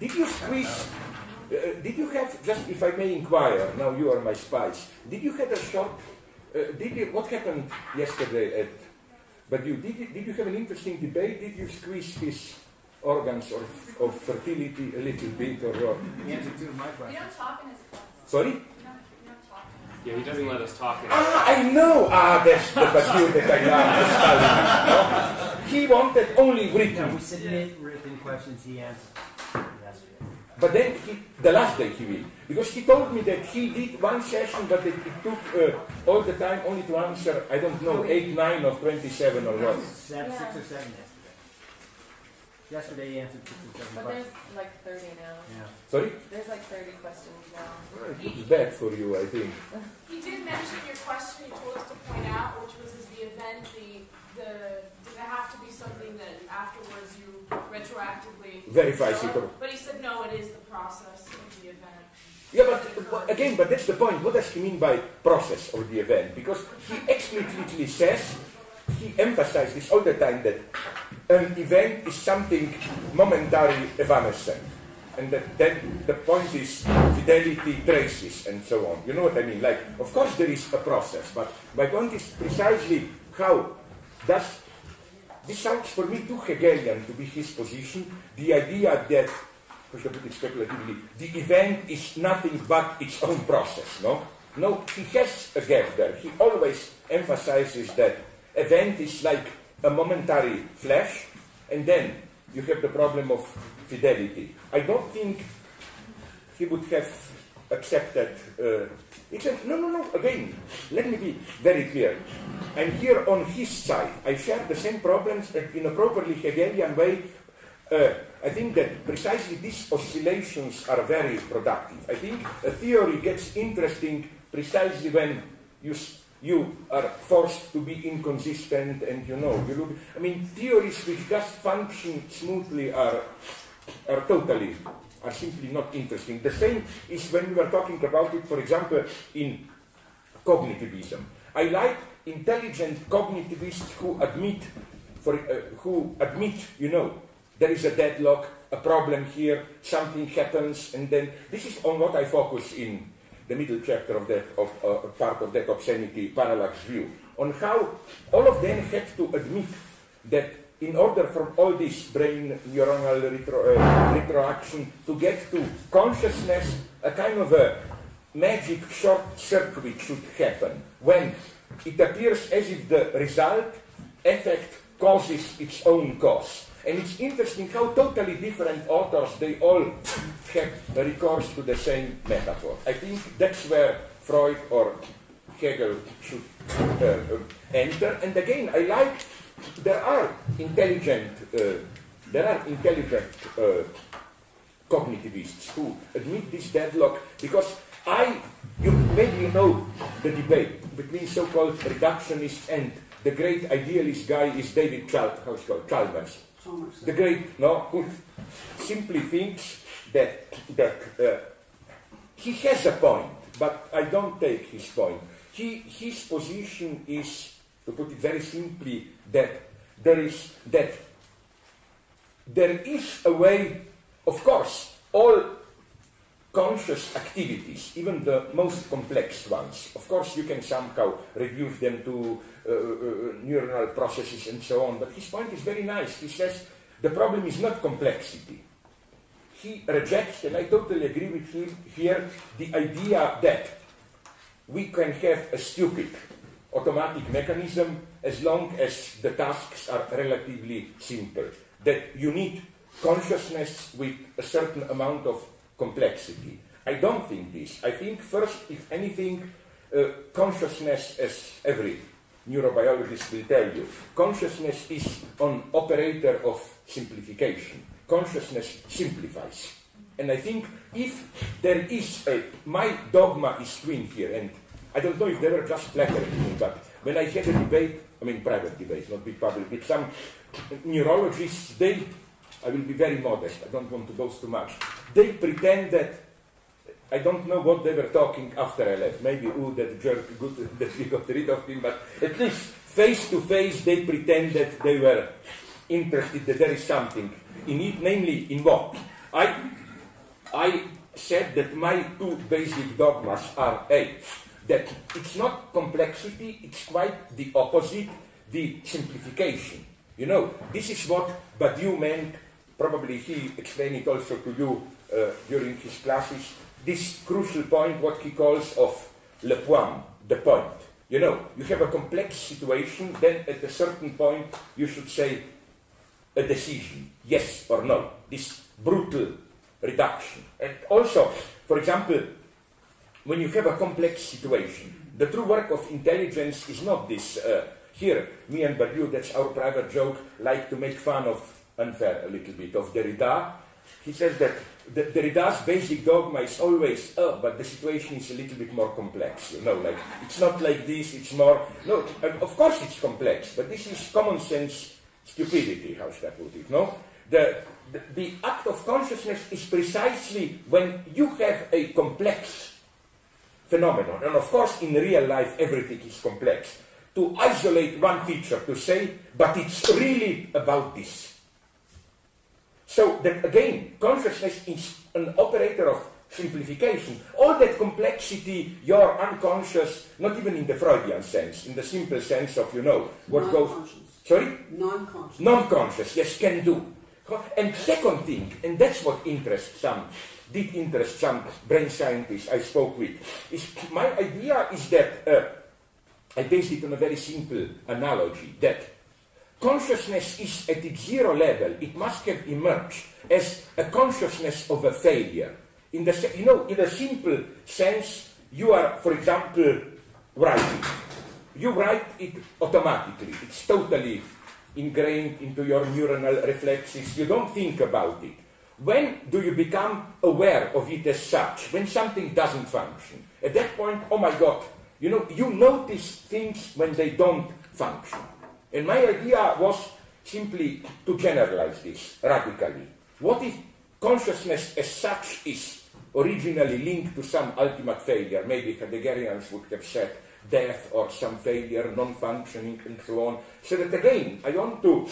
Did you squeeze? Uh, did you have just, if I may inquire? Now you are my spies. Did you have a short? Uh, did you? What happened yesterday at? But you did. You, did you have an interesting debate? Did you squeeze his organs of, of fertility a little bit or what? Answer to my question. We don't talk in his class. Sorry. We don't, we don't talk. Yeah, he doesn't let us talk. in- Ah, I know. Ah, that's the Bashir that I love. no? He wanted only No, we written. submit written questions, he answers. Yesterday. But then he, the last day he will. Because he told me that he did one session, but that it took uh, all the time only to answer, I don't know, 8, 9 or 27 or what. Seven, six Yeah. or seven yesterday. Yesterday he answered six or seven But questions. there's like 30 now. Yeah. Sorry? There's like 30 questions now. It's bad for you, I think. He did mention your question, he told us to point out, which was is the event, the, the, does it have to be something that afterwards you retroactively Verify But he said, no, it is the process of the event. Yeah, but, but again, but that's the point. What does he mean by process of the event? Because he explicitly says, he emphasizes this all the time that an event is something momentary evanescent. And that then the point is fidelity traces and so on. You know what I mean? Like, of course there is a process, but my point is precisely how does this sounds for me too Hegelian to be his position. The idea that, put it speculatively, the event is nothing but its own process, no? No, he has a gap there. He always emphasizes that event is like a momentary flash, and then you have the problem of fidelity. I don't think he would have accepted. Uh, except, no, no, no. Again, let me be very clear. I'm here on his side. I share the same problems in a properly Hegelian way. Uh, I think that precisely these oscillations are very productive. I think a theory gets interesting precisely when you you are forced to be inconsistent and you know you look. I mean, theories which just function smoothly are are totally are simply not interesting. The same is when we were talking about it, for example, in cognitivism. I like intelligent cognitivists who admit, for, uh, who admit, you know, there is a deadlock, a problem here, something happens, and then this is on what I focus in the middle chapter of that of uh, part of that obscenity parallax view on how all of them have to admit that in order from all this brain neuronal retro, uh, retroaction to get to consciousness, a kind of a magic short circuit should happen when it appears as if the result effect causes its own cause. And it's interesting how totally different authors, they all have recourse to the same metaphor. I think that's where Freud or Hegel should uh, uh, enter. And again, I like, there are intelligent, uh, there are intelligent uh, cognitivists who admit this deadlock because I, you maybe you know the debate between so-called reductionists and the great idealist guy is David Chal- called? Chalmers. The great, no, who simply thinks that that uh, he has a point, but I don't take his point. He, his position is, to put it very simply, that there is that there is a way, of course, all conscious activities, even the most complex ones, of course, you can somehow reduce them to uh, uh, neuronal processes and so on. But his point is very nice. He says the problem is not complexity. He rejects, and I totally agree with him here, the idea that we can have a stupid automatic mechanism as long as the tasks are relatively simple. That you need consciousness with a certain amount of complexity. I don't think this. I think first, if anything, uh, consciousness, as every neurobiologist will tell you, consciousness is an operator of simplification. Consciousness simplifies. And I think if there is a, my dogma is twin here, and I don't know if they were just flattering me, but when I had a debate, I mean private debate, not big public, with some neurologists, they, I will be very modest, I don't want to boast too much, they pretend that I don't know what they were talking after I left. Maybe, ooh, that jerk, good that we got rid of him, but at least face to face they pretend that they were interested that there is something in it, namely in what? I, said that my two basic dogmas are A, that it's not complexity, it's quite the opposite, the simplification. You know, this is what Badiou meant, probably he explained it also to you uh, during his classes, this crucial point, what he calls of le point, the point. You know, you have a complex situation, then at a certain point you should say a decision, yes or no. This brutal reduction. And also, for example, when you have a complex situation, the true work of intelligence is not this. Uh, here, me and Badiou, that's our private joke, like to make fun of, unfair a little bit, of Derrida. He says that the, Derrida's basic dogma is always, oh, but the situation is a little bit more complex, you know, like, it's not like this, it's more, no, of course it's complex, but this is common sense stupidity, how should I put it, no? The, the, the act of consciousness is precisely when you have a complex phenomenon, and of course in real life everything is complex, to isolate one feature, to say, but it's really about this. So that again, consciousness is an operator of simplification. All that complexity, your unconscious, not even in the Freudian sense, in the simple sense of, you know, what goes. Sorry? Non-conscious. Non-conscious, yes, can do. And second thing, and that's what interests some, did interest some brain scientists I spoke with, is my idea is that, uh, I based it on a very simple analogy, that consciousness is at its zero level, it must have emerged as a consciousness of a failure. In the, you know, in a simple sense, you are, for example, writing. You write it automatically. It's totally ingrained into your neuronal reflexes. You don't think about it. When do you become aware of it as such? When something doesn't function. At that point, oh my God, you know, you notice things when they don't function. And my idea was simply to generalize this radically. What if consciousness as such is originally linked to some ultimate failure? Maybe Heideggerians would have said death or some failure, non-functioning and so on. So that again, I want to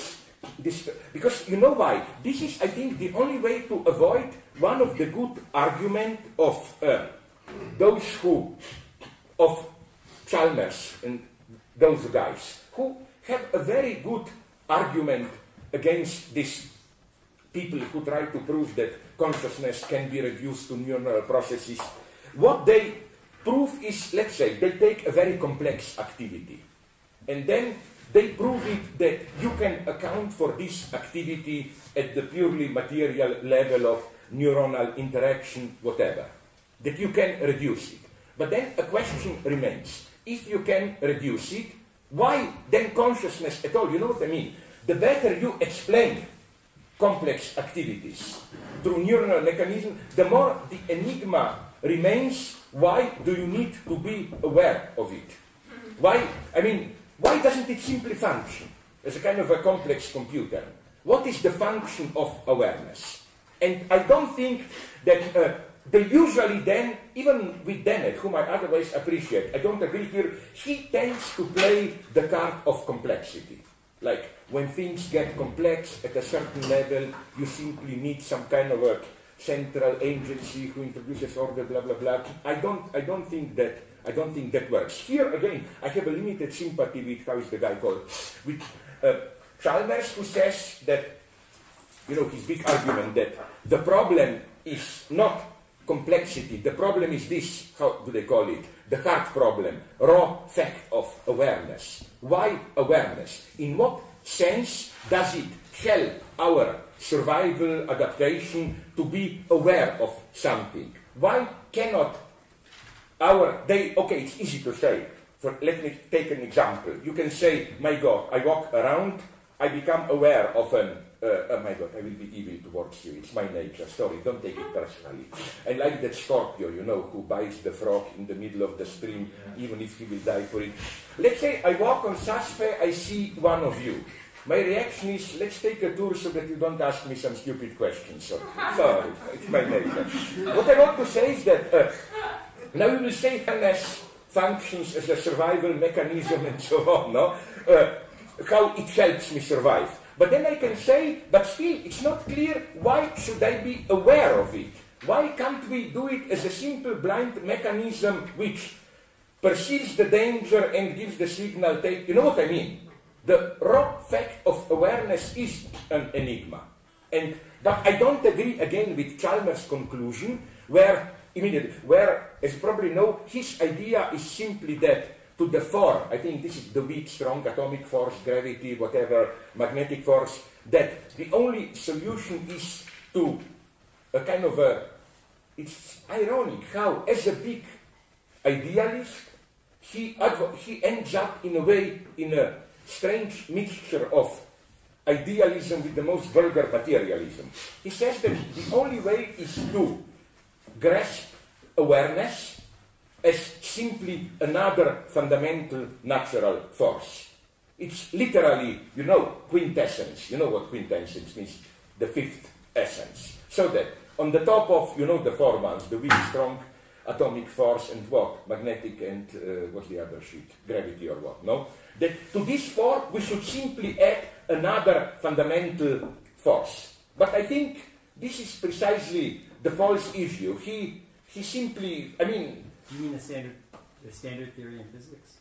this, because you know why? This is, I think, the only way to avoid one of the good argument of uh, those who, of Chalmers and those guys, who have a very good argument against these people who try to prove that consciousness can be reduced to neural processes. What they prove is, let's say, they take a very complex activity and then they prove it that you can account for this activity at the purely material level of neuronal interaction, whatever, that you can reduce it. But then a question remains. If you can reduce it, why then consciousness at all? You know what I mean? The better you explain complex activities through neuronal mechanism, the more the enigma remains. Why do you need to be aware of it? Why? I mean, why doesn't it simply function as a kind of a complex computer? What is the function of awareness? And I don't think that uh, they usually then, even with Dennett, whom I otherwise appreciate, I don't agree here, he tends to play the card of complexity. Like when things get complex at a certain level, you simply need some kind of a central agency who introduces order, blah blah blah. I don't, I don't think that, I don't think that works. Here again, I have a limited sympathy with how is the guy called, with uh, Chalmers, who says that, you know, his big argument that the problem is not complexity. The problem is this, how do they call it? The hard problem, raw fact of awareness. Why awareness? In what sense does it help our survival, adaptation to be aware of something? Why cannot our, they, okay, it's easy to say. For, let me take an example. You can say, my God, I walk around, I become aware of an uh, oh my God, I will be evil towards you. It's my nature. Sorry, don't take it personally. I like that Scorpio, you know, who bites the frog in the middle of the stream, even if he will die for it. Let's say I walk on Sasfe, I see one of you. My reaction is, let's take a tour so that you don't ask me some stupid questions. So, sorry, it's my nature. What I want to say is that uh, now you will say MS functions as a survival mechanism and so on, no? Uh, how it helps me survive. But then I can say, but still, it's not clear why should I be aware of it? Why can't we do it as a simple blind mechanism which perceives the danger and gives the signal take? You know what I mean? The raw fact of awareness is an enigma. And, but I don't agree again with Chalmers' conclusion, where immediately, where, as you probably know, his idea is simply that to the four, I think this is the weak, strong atomic force, gravity, whatever, magnetic force, that the only solution is to a kind of a, it's ironic how, as a big idealist, he, he ends up in a way in a strange mixture of idealism with the most vulgar materialism. He says that the only way is to grasp awareness as simply another fundamental natural force. It's literally, you know, quintessence. You know what quintessence means? The fifth essence. So that on the top of, you know, the four ones, the weak, strong, atomic force, and what? Magnetic and uh, what's the other sheet? Gravity or what? No? That to this four we should simply add another fundamental force. But I think this is precisely the false issue. He, he simply, I mean, You mean the standard, the standard theory in physics?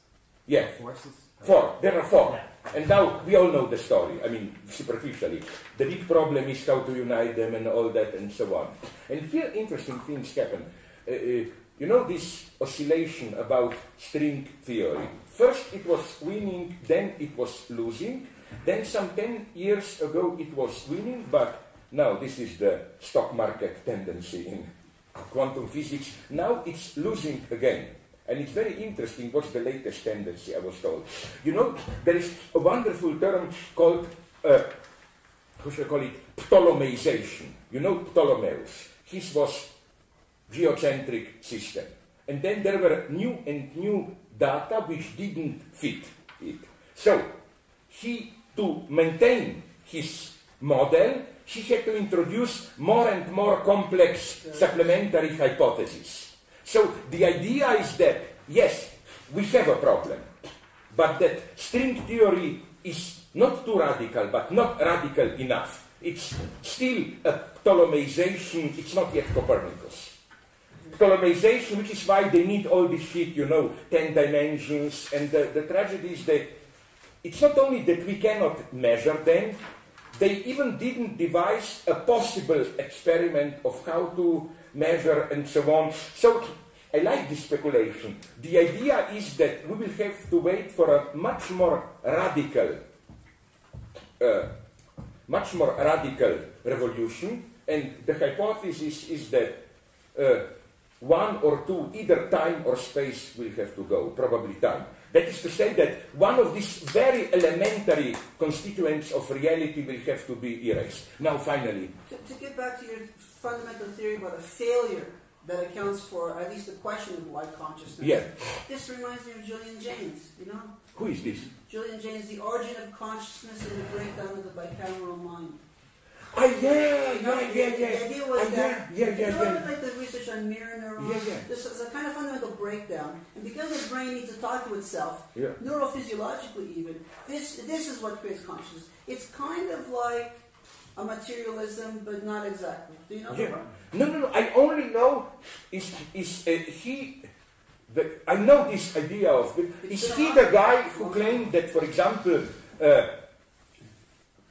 yeah, Forces? four. There are four. Yeah. And now we all know the story, I mean, superficially. The big problem is how to unite them and all that and so on. And here interesting things happen. Uh, uh, you know this oscillation about string theory. First it was winning, then it was losing. Then some 10 years ago it was winning, but now this is the stock market tendency in quantum physics. Now it's losing again. And it's very interesting what's the latest tendency, I was told. You know, there is a wonderful term called, uh, how should I call it, Ptolemization. You know Ptolemeus. His was geocentric system. And then there were new and new data which didn't fit it. So, he, to maintain his model, he had to introduce more and more complex supplementary hypotheses. So the idea is that, yes, we have a problem, but that string theory is not too radical, but not radical enough. It's still a Ptolemization, it's not yet Copernicus. Ptolemization, which is why they need all this shit, you know, 10 dimensions, and the, the tragedy is that it's not only that we cannot measure them, they even didn't devise a possible experiment of how to measure and so on. So I like this speculation. The idea is that we will have to wait for a much more radical, uh, much more radical revolution, and the hypothesis is that uh, one or two, either time or space, will have to go, probably time. That is to say that one of these very elementary constituents of reality will have to be erased. Now, finally, To, to get back to your fundamental theory about a failure that accounts for at least the question of questionable consciousness. yeah, This reminds me of Julian Jaynes, you know? who is this? Julian Jaynes, The Origin of Consciousness and the Breakdown of the Bicameral Mind. Ah, yeah, You yeah, yeah, the idea was yeah, that yeah, yeah, little yeah. like the research on mirror neurons. Yeah, yeah. This is a kind of fundamental breakdown, and because the brain needs to talk to itself, Yeah. neurophysiologically even, this this is what creates consciousness. It's kind of like a materialism, but not exactly. Do you know Yeah. No, no, no. I only know is is uh, he. The, I know this idea of. Is he the guy who claimed that, for example, uh,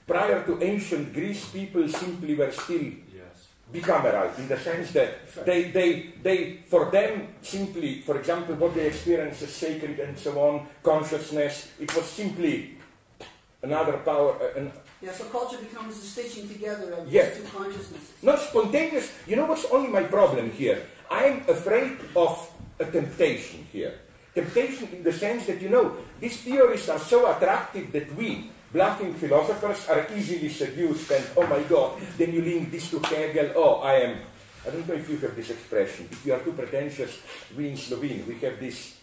prior to ancient Greece, people simply were still Yes. bicameral in the sense that they, they, they, for them, simply, for example, what they experience as sacred and so on, consciousness, it was simply another power, uh, an, Yeah, so culture becomes the stitching together of Yeah. these two consciousnesses. not spontaneous. You know what's only my problem here? I'm afraid of a temptation here. Temptation in the sense that, you know, these theories are so attractive that we, bluffing philosophers, are easily seduced and, oh my god, then you link this to Hegel, oh, I am, I don't know if you have this expression. If you are too pretentious, we in Slovene, we have this,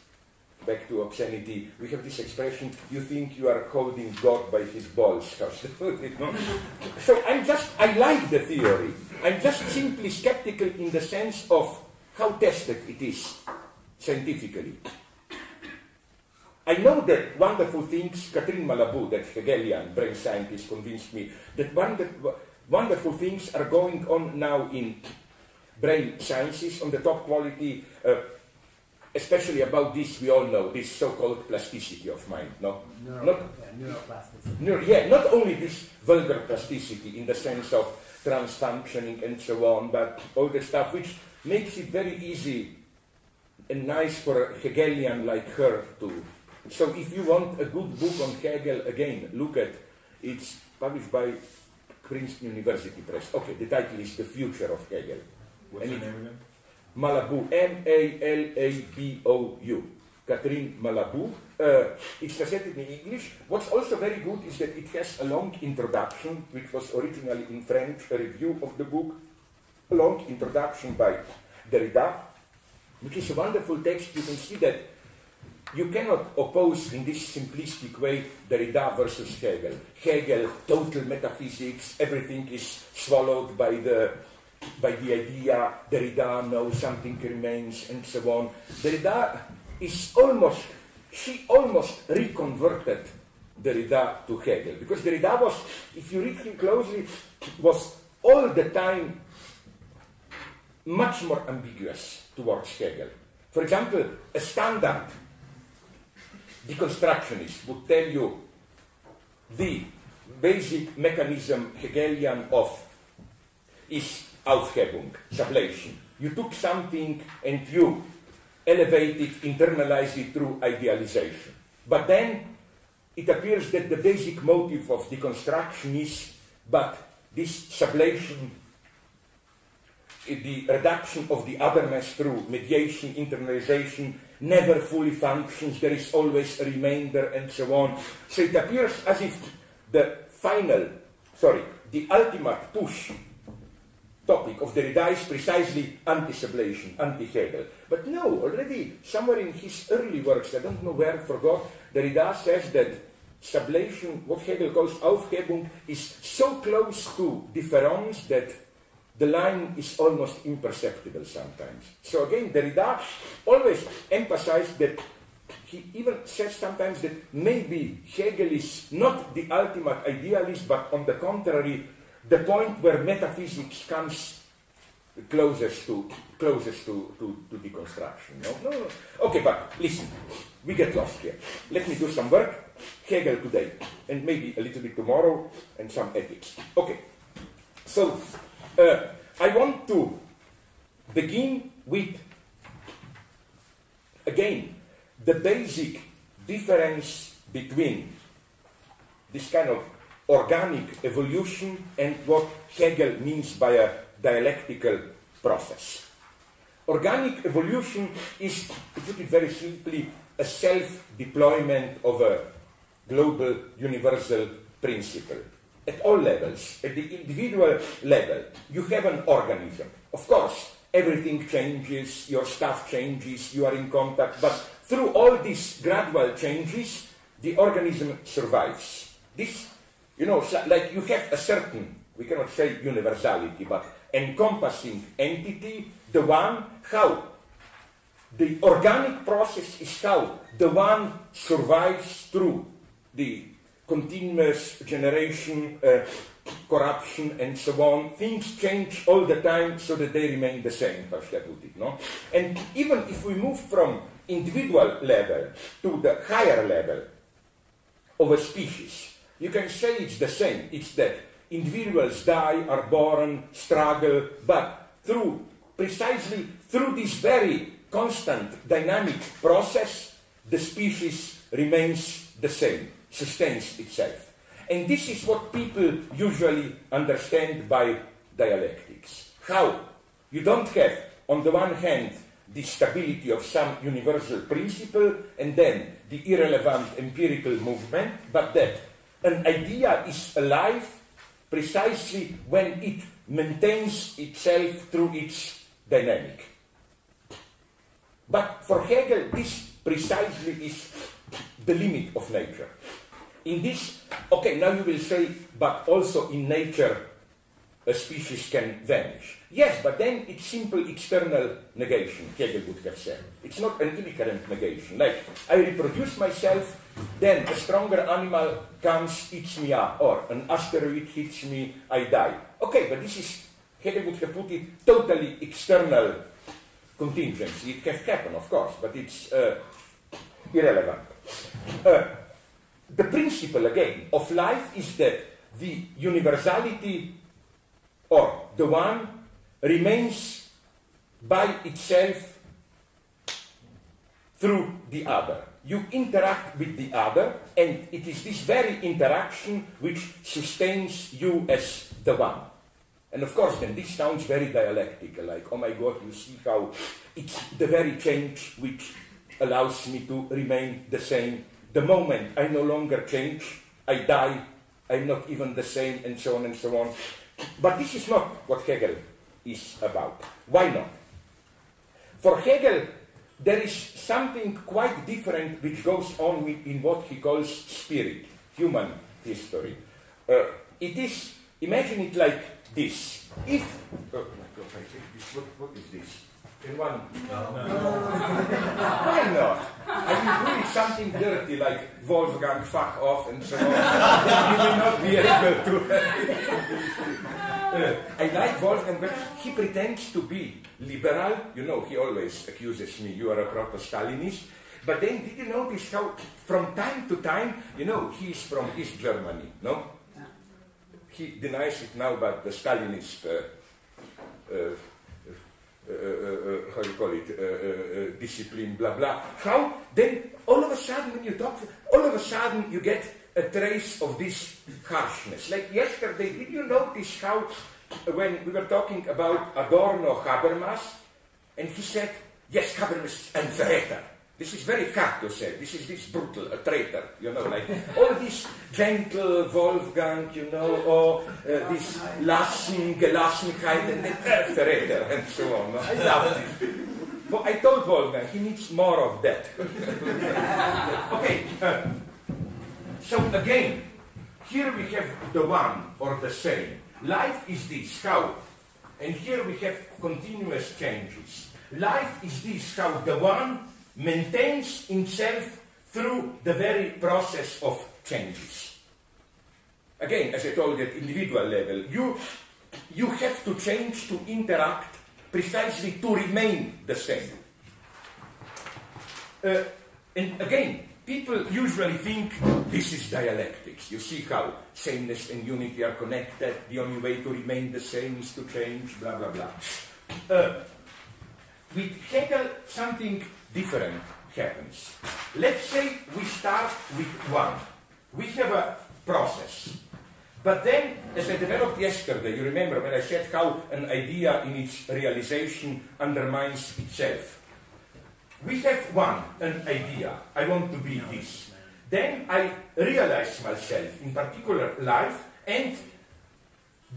back to obscenity, we have this expression, you think you are holding God by his balls. So I'm just, I like the theory. I'm just simply skeptical in the sense of how tested it is scientifically. I know that wonderful things, Catherine Malabou, that Hegelian brain scientist, convinced me that wonderful things are going on now in brain sciences on the top quality. Uh, especially about this, we all know this so-called plasticity of mind. No, Neuro, Not- yeah, neuroplasticity. no, yeah, not only this vulgar plasticity in the sense of transfunctioning and so on, but all the stuff which makes it very easy and nice for a Hegelian like her to. So if you want a good book on Hegel, again, look at it's published by Princeton University Press. Okay, the title is The Future of Hegel. What's And it- name again? Malabou, M-A-L-A-B-O-U. Catherine Malabou. Uh, it's translated in English. What's also very good is that it has a long introduction, which was originally in French, a review of the book, a long introduction by Derrida, which is a wonderful text. You can see that you cannot oppose in this simplistic way Derrida versus Hegel. Hegel, total metaphysics, everything is swallowed by the by the idea Derrida, no, something remains, and so on. Derrida is almost, she almost reconverted Derrida to Hegel, because Derrida was, if you read him closely, was all the time much more ambiguous towards Hegel. For example, a standard deconstructionist would tell you the basic mechanism Hegelian of is Aufhebung, sublation. You took something and you elevate it, internalize it through idealization. But then it appears that the basic motive of deconstruction is but this sublation, the reduction of the otherness through mediation, internalization, never fully functions, there is always a remainder, and so on. So it appears as if the final, sorry, the ultimate push topic of the Derrida is precisely anti-sublation, anti-Hegel. But no, already somewhere in his early works, I don't know where, forgot, Derrida says that sublation, what Hegel calls Aufhebung, is so close to difference that the line is almost imperceptible sometimes. So again, Derrida always emphasized that he even says sometimes that maybe Hegel is not the ultimate idealist, but on the contrary, the point where metaphysics comes closest to closest to, to, to deconstruction. No? no, no. Okay, but listen, we get lost here. Let me do some work. Hegel today, and maybe a little bit tomorrow, and some ethics. Okay. So uh, I want to begin with again the basic difference between this kind of organic evolution and what Hegel means by a dialectical process. Organic evolution is, to put it very simply, a self deployment of a global universal principle at all levels. At the individual level, you have an organism. Of course, everything changes, your stuff changes, you are in contact, but through all these gradual changes, the organism survives. This, you know, like you have a certain, we cannot say universality, but encompassing entity, the one, how the organic process is how the one survives through the continuous generation, uh, corruption, and so on. Things change all the time so that they remain the same, how put it, no? And even if we move from individual level to the higher level of a species, you can say it's the same. It's that individuals die, are born, struggle, but through precisely through this very constant dynamic process, the species remains the same, sustains itself. And this is what people usually understand by dialectics. How you don't have, on the one hand, the stability of some universal principle and then the irrelevant empirical movement, but that an idea is alive precisely when it maintains itself through its dynamic. But for Hegel, this precisely is the limit of nature. In this, okay, now you will say, but also in nature, a species can vanish. Yes, but then it's simple external negation, Hegel would have said. It's not an inherent negation. Like, I reproduce myself, then a stronger animal comes, eats me up, or an asteroid hits me, I die. Okay, but this is Hegel would have put it totally external contingency. It can happen, of course, but it's uh, irrelevant. Uh, the principle, again, of life is that the universality or the one remains by itself through the other. You interact with the other, and it is this very interaction which sustains you as the one. And of course, then this sounds very dialectical, like, oh my God, you see how it's the very change which allows me to remain the same. The moment I no longer change, I die, I'm not even the same, and so on and so on. But this is not what Hegel is about. Why not? For Hegel, there is something quite different which goes on in what he calls spirit, human history. Uh, it is, imagine it like this. If, oh my God, I take this, what, what is this? In one. No. no. Why not? Are you doing something dirty like Wolfgang, fuck off, and so on? you will not be able to. uh, I like Wolfgang, but he pretends to be liberal. You know, he always accuses me, you are a proper Stalinist. But then, did you notice how, from time to time, you know, he is from East Germany, no? He denies it now, but the Stalinist. Uh, uh, uh, uh, how you call it, uh, discipline, blah blah. How then all of a sudden when you talk, all of a sudden you get a trace of this harshness. Like yesterday, did you notice how when we were talking about Adorno Habermas, and he said, yes, Habermas ein Verräter. This is very hard to say. This is this brutal, a traitor, you know, like all this gentle Wolfgang, you know, or uh, this Lassen, Gelassenheit, and then uh, Verräter, and so on. I love this. Well, I told Wolfgang he needs more of that. okay, uh, so again, here we have the one or the same. Life is this, how? And here we have continuous changes. Life is this, how the one maintains himself through the very process of changes. Again, as I told you at individual level, you, you have to change to interact precisely to remain the same. Uh, and again, people usually think this is dialectics. You see how sameness and unity are connected. The only way to remain the same is to change, blah, blah, blah. Uh, with Hegel, something different happens. Let's say we start with one. We have a process. But then, as I developed yesterday, you remember when I said how an idea in its realization undermines itself. We have one, an idea. I want to be this. Then I realize myself, in particular life, and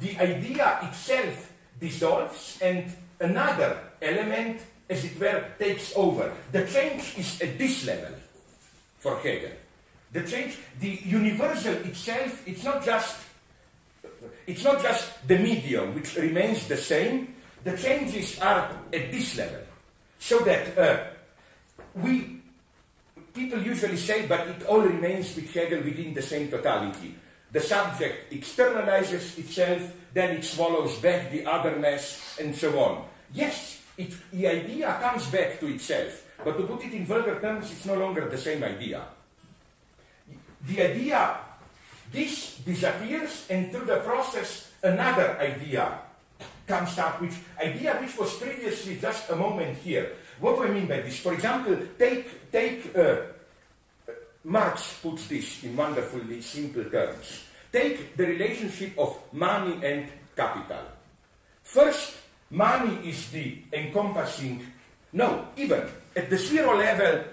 the idea itself dissolves, and another element as it were, takes over. The change is at this level for Hegel. The change, the universal itself, it's not just it's not just the medium which remains the same. The changes are at this level, so that uh, we people usually say, but it all remains with Hegel within the same totality. The subject externalizes itself, then it swallows back the otherness, and so on. Yes, it, the idea comes back to itself, but to put it in vulgar terms, it's no longer the same idea. The idea, this disappears, and through the process, another idea comes up, which idea which was previously just a moment here. What do I mean by this? For example, take, take uh, Marx puts this in wonderfully simple terms. Take the relationship of money and capital. First, Money is the encompassing, no, even at the zero level,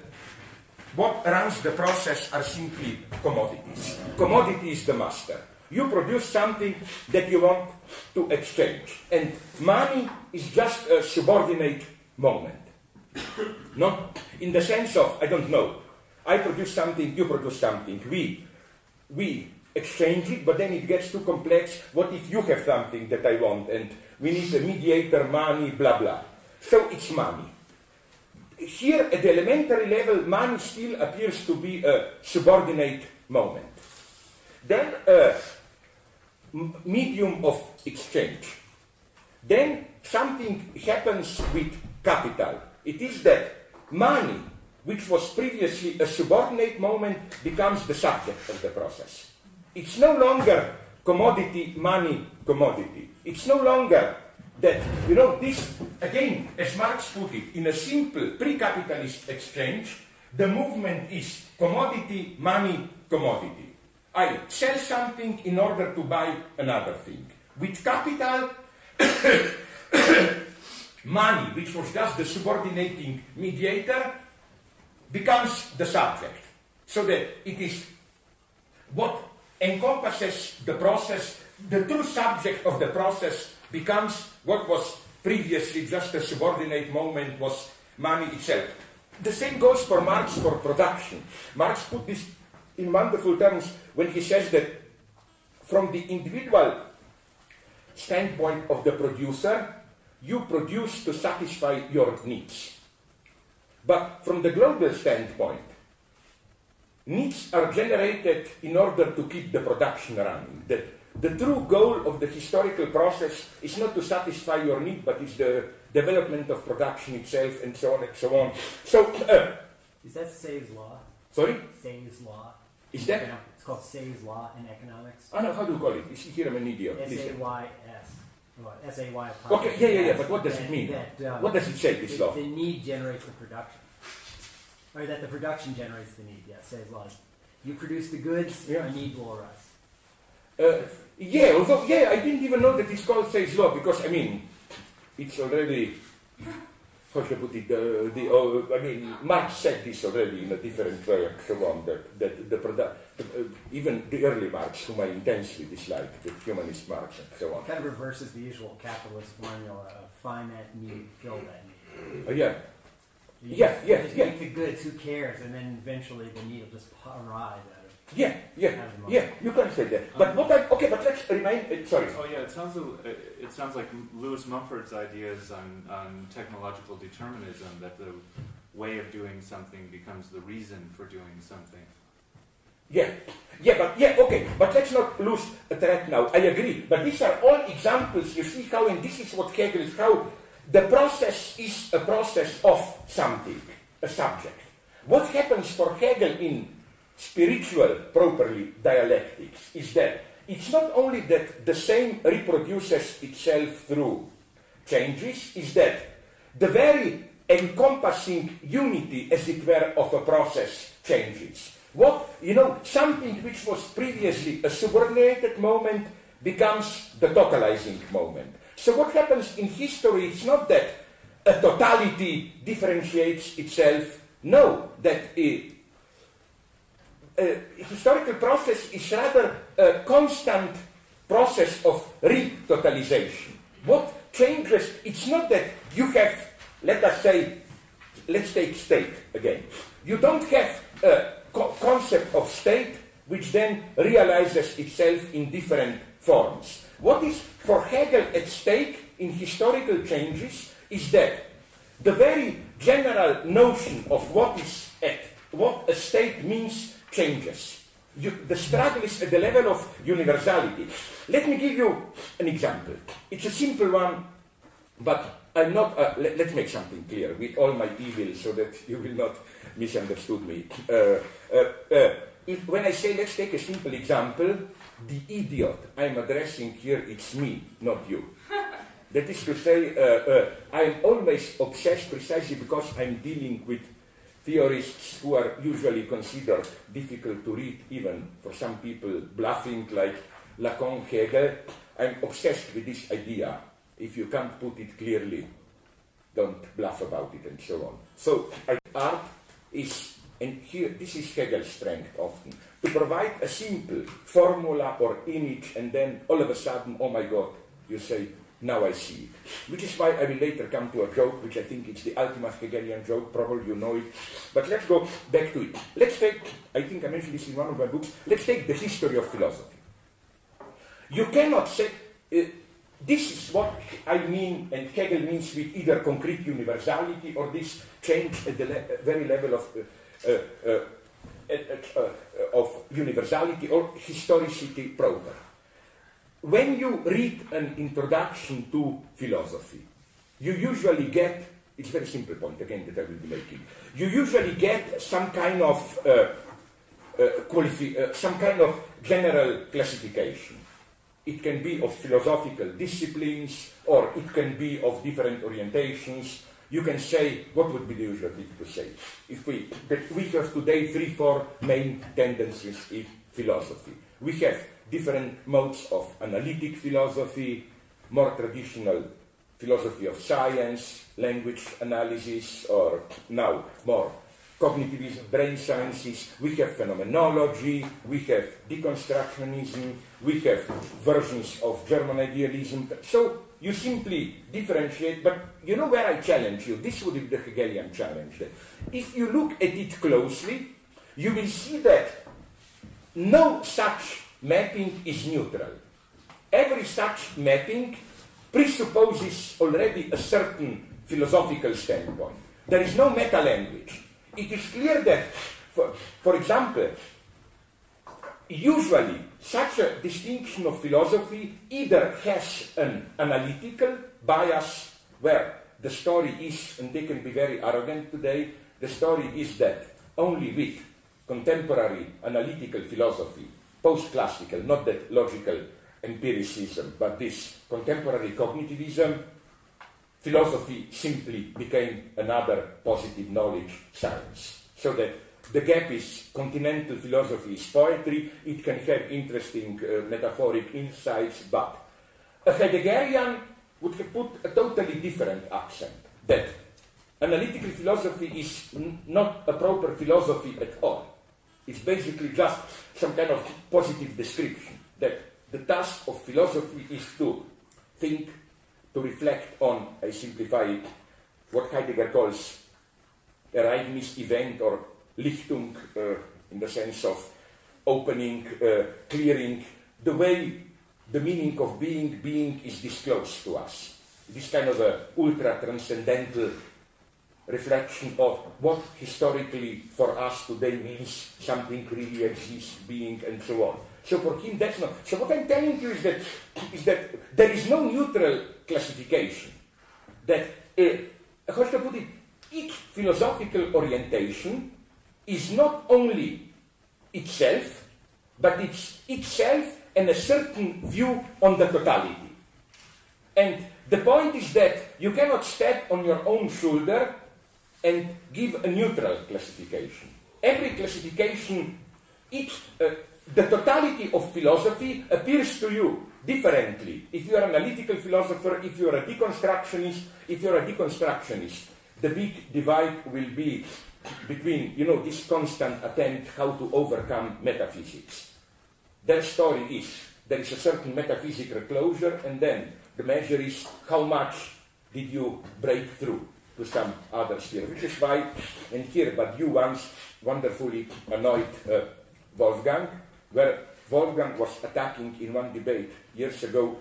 what runs the process are simply commodities. Commodity is the master. You produce something that you want to exchange. And money is just a subordinate moment. No? In the sense of, I don't know, I produce something, you produce something. We, we exchange it, but then it gets too complex. What if you have something that I want and we need a mediator, money, blah, blah. So it's money. Here, at the elementary level, money still appears to be a subordinate moment. Then, a medium of exchange. then something happens with capital. It is that money, which was previously a subordinate moment, becomes the subject of the process. It's no longer commodity, money, commodity. It's no longer that, you know, this, again, as Marx put it, in a simple pre capitalist exchange, the movement is commodity, money, commodity. I sell something in order to buy another thing. With capital, money, which was just the subordinating mediator, becomes the subject. So that it is what encompasses the process, the true subject of the process becomes what was previously just a subordinate moment was money itself. The same goes for Marx for production. Marx put this in wonderful terms when he says that from the individual standpoint of the producer, you produce to satisfy your needs. But from the global standpoint, needs are generated in order to keep the production running. The, the true goal of the historical process is not to satisfy your need, but it's the development of production itself, and so on and so on. So, uh, Is that Say's law? sorry, Say's law. is that? It's called Say's law in economics. I don't know how do you call it? Is here I'm an idiot. S A. Y S. S A Y. Okay, yeah, yeah, yeah, but what does it mean? That, um, What does it say, this the, law? the need generates the production. Or that the production generates the need. Yes, Say's law. You produce the goods, Yeah. a need will arise. Uh, yeah, although, yeah, I didn't even know that it's called Say's Law because, I mean, it's already, how should I put it, the, the, oh, I mean, Marx said this already in a different way so on, that, that the product, uh, even the early Marx, whom I intensely dislike, the humanist Marx and so on. Kind of reverses the usual capitalist formula of find that need, fill that need. Uh, yeah, You Yeah, just- yeah, you just yeah. make the goods, who cares? And then eventually the need will just of yeah, yeah, out of the yeah, you can say that. But what I, okay, but let's remind, uh, sorry. Oh yeah, it sounds a- it sounds like Lewis Mumford's ideas on, on technological determinism that the way of doing something becomes the reason for doing something. Yeah, yeah, but yeah, okay, but let's not lose a thread now. I agree, but these are all examples. You see how, and this is what Hegel is how the process is a process of something, a subject. What happens for Hegel in spiritual, properly dialectics is that it's not only that the same reproduces itself through changes, is that the very encompassing unity, as it were, of a process changes. What, you know, something which was previously a subordinated moment becomes the totalizing moment. So what happens in history, it's not that a totality differentiates itself. No, that Eh, historical process is rather a constant process of re-totalization. What changes, it's not that you have, let us say, let's take state again. You don't have a co- concept of state which then realizes itself in different forms. What is for Hegel at stake in historical changes is that the very general notion of what is at, what a state means, changes. You, the struggle is at the level of universality. Let me give you an example. It's a simple one, but I'm not. Uh, let, us make something clear with all my evil, so that you will not misunderstood me. Uh, uh, uh, if, when I say let's take a simple example, the idiot I'm addressing here, it's me, not you. That is to say, uh, uh, I'm always obsessed precisely because I'm dealing with theorists who are usually considered difficult to read, even for some people bluffing like Lacan, Hegel. I'm obsessed with this idea. If you can't put it clearly, don't bluff about it, and so on. So, art is, and here, this is Hegel's strength often, to provide a simple formula or image, and then all of a sudden, oh my God, you say, now I see it. Which is why I will later come to a joke, which I think is the ultimate Hegelian joke, probably you know it. But let's go back to it. Let's take, I think I mentioned this in one of my books, let's take the history of philosophy. You cannot say, uh, this is what I mean, and Hegel means with either concrete universality or this change at the le- very level of, uh, uh, uh, uh, of universality or historicity proper. When you read an introduction to philosophy, you usually get, it's a very simple point again that I will be making, you usually get some kind of uh, uh, qualifi- uh, some kind of general classification. It can be of philosophical disciplines, or it can be of different orientations. You can say, what would be the usual thing to say? If we, that we have today three, four main tendencies in philosophy. We have different modes of analytic philosophy, more traditional philosophy of science, language analysis, or now more cognitivism, brain sciences, we have phenomenology, we have deconstructionism, we have versions of German idealism. So you simply differentiate, but you know where I challenge you? This would be the Hegelian challenge. If you look at it closely, you will see that no such mapping is neutral. Every such mapping presupposes already a certain philosophical standpoint. There is no meta language. It is clear that, for, for example, usually such a distinction of philosophy either has an analytical bias where the story is, and they can be very arrogant today, the story is that only with contemporary analytical philosophy, post classical, not that logical empiricism, but this contemporary cognitivism, philosophy simply became another positive knowledge science. So that the gap is continental philosophy is poetry, it can have interesting uh, metaphoric insights, but a Heideggerian would have put a totally different accent that analytical philosophy is not a proper philosophy at all. It's basically just some kind of positive description that the task of philosophy is to think, to reflect on, I simplify it, what Heidegger calls Ereignis, event, or Lichtung, uh, in the sense of opening, uh, clearing, the way the meaning of being, being is disclosed to us. This kind of a ultra transcendental reflection of what historically for us today means something really exists, being, and so on. So for him, that's not. So what I'm telling you is that is that there is no neutral classification. That uh, how should I put it? Each philosophical orientation is not only itself, but it's itself and a certain view on the totality. And the point is that you cannot step on your own shoulder and give a neutral classification. Every classification, each, uh, the totality of philosophy appears to you differently. If you are an analytical philosopher, if you are a deconstructionist, if you are a deconstructionist, the big divide will be between, you know, this constant attempt how to overcome metaphysics. Their story is there is a certain metaphysical closure, and then the measure is how much did you break through to some other sphere, which is why, and here, Badiou once wonderfully annoyed uh, Wolfgang, where Wolfgang was attacking in one debate years ago,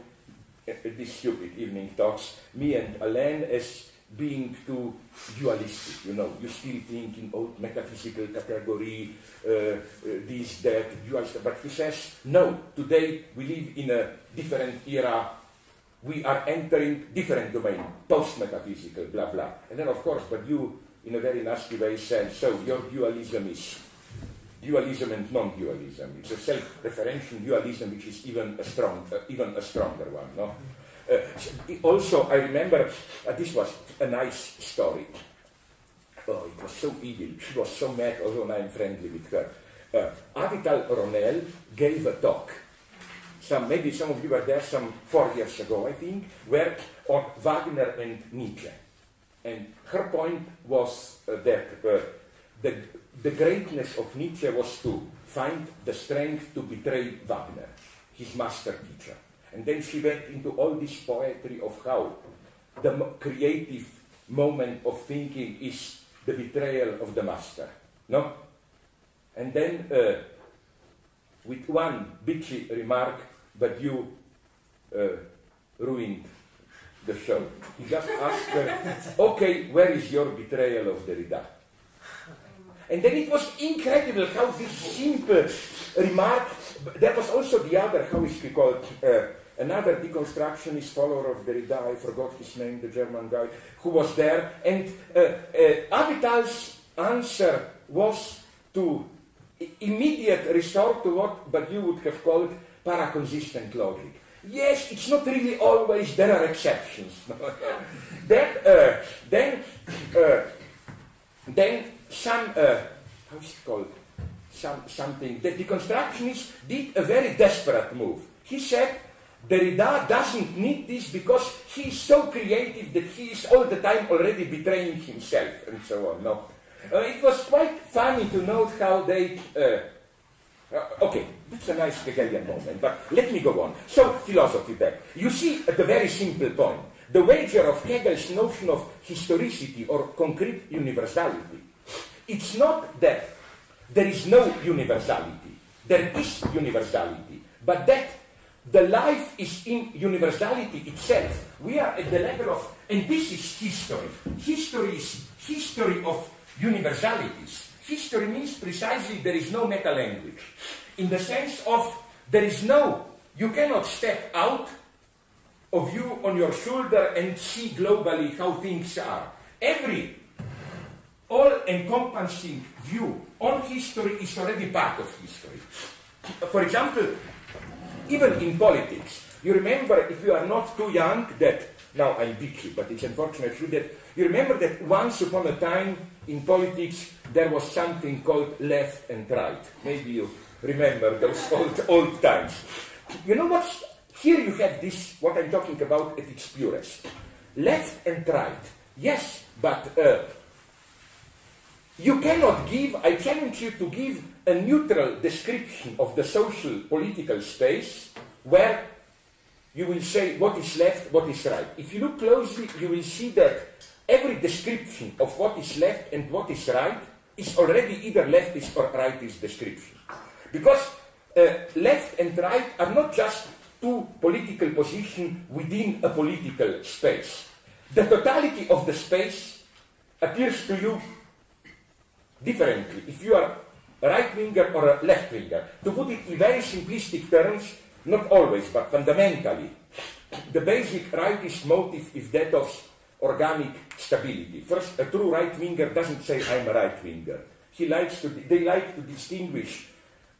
uh, these stupid evening talks, me and Alain as being too dualistic, you know, you still think in old metaphysical category, uh, uh, this, that, dualistic, but he says, no, today we live in a different era, we are entering different domain, post-metaphysical, blah, blah. And then, of course, Badiou, in a very nasty way, said, so your dualism is dualism and non-dualism. It's a self-referential dualism, which is even a strong, uh, even a stronger one. No? Uh, also, I remember uh, this was a nice story. Oh, it was so evil. She was so mad, although I'm friendly with her. Uh, Avital Ronell gave a talk. Some, maybe some of you were there some four years ago, I think, where on Wagner and Nietzsche. And her point was uh, that uh, the, the greatness of Nietzsche was to find the strength to betray Wagner, his master teacher. And then she went into all this poetry of how the creative moment of thinking is the betrayal of the master. No? And then, uh, with one bitchy remark, Badiou uh, ruined the show. He just asked her, okay, where is your betrayal of Derrida? And then it was incredible how this simple remark, there was also the other, how is he called, uh, another deconstructionist follower of Derrida, I forgot his name, the German guy, who was there. And uh, uh, Avital's answer was to immediate restore to what Badiou would have called paraconsistent logic. Yes, it's not really always, there are exceptions. then, uh, then, uh, then some, uh, how's it called? Some, something, the deconstructionist did a very desperate move. He said, Derrida doesn't need this because he is so creative that he is all the time already betraying himself and so on. No. Uh, it was quite funny to note how they. Uh, uh, okay, that's a nice Hegelian moment, but let me go on. So, philosophy back. You see, at the very simple point, the wager of Hegel's notion of historicity or concrete universality, it's not that there is no universality, there is universality, but that the life is in universality itself. We are at the level of, and this is history. History is history of universalities. History means precisely there is no meta language. In the sense of there is no, you cannot step out of you on your shoulder and see globally how things are. Every all encompassing view on history is already part of history. For example, even in politics, you remember if you are not too young that now I'm bitchy, but it's unfortunate that you remember that once upon a time in politics there was something called left and right. Maybe you remember those old old times. You know what? Here you have this what I'm talking about at its purest. Left and right. Yes, but uh, you cannot give, I challenge you to give a neutral description of the social political space where you will say what is left, what is right. If you look closely, you will see that every description of what is left and what is right is already either leftist or rightist description. Because uh, left and right are not just two political positions within a political space. The totality of the space appears to you differently if you are a right winger or a left winger. To put it in very simplistic terms, not always, but fundamentally, the basic rightist motive is that of organic stability. First, a true right winger doesn't say, I'm a right winger. He likes to, they like to distinguish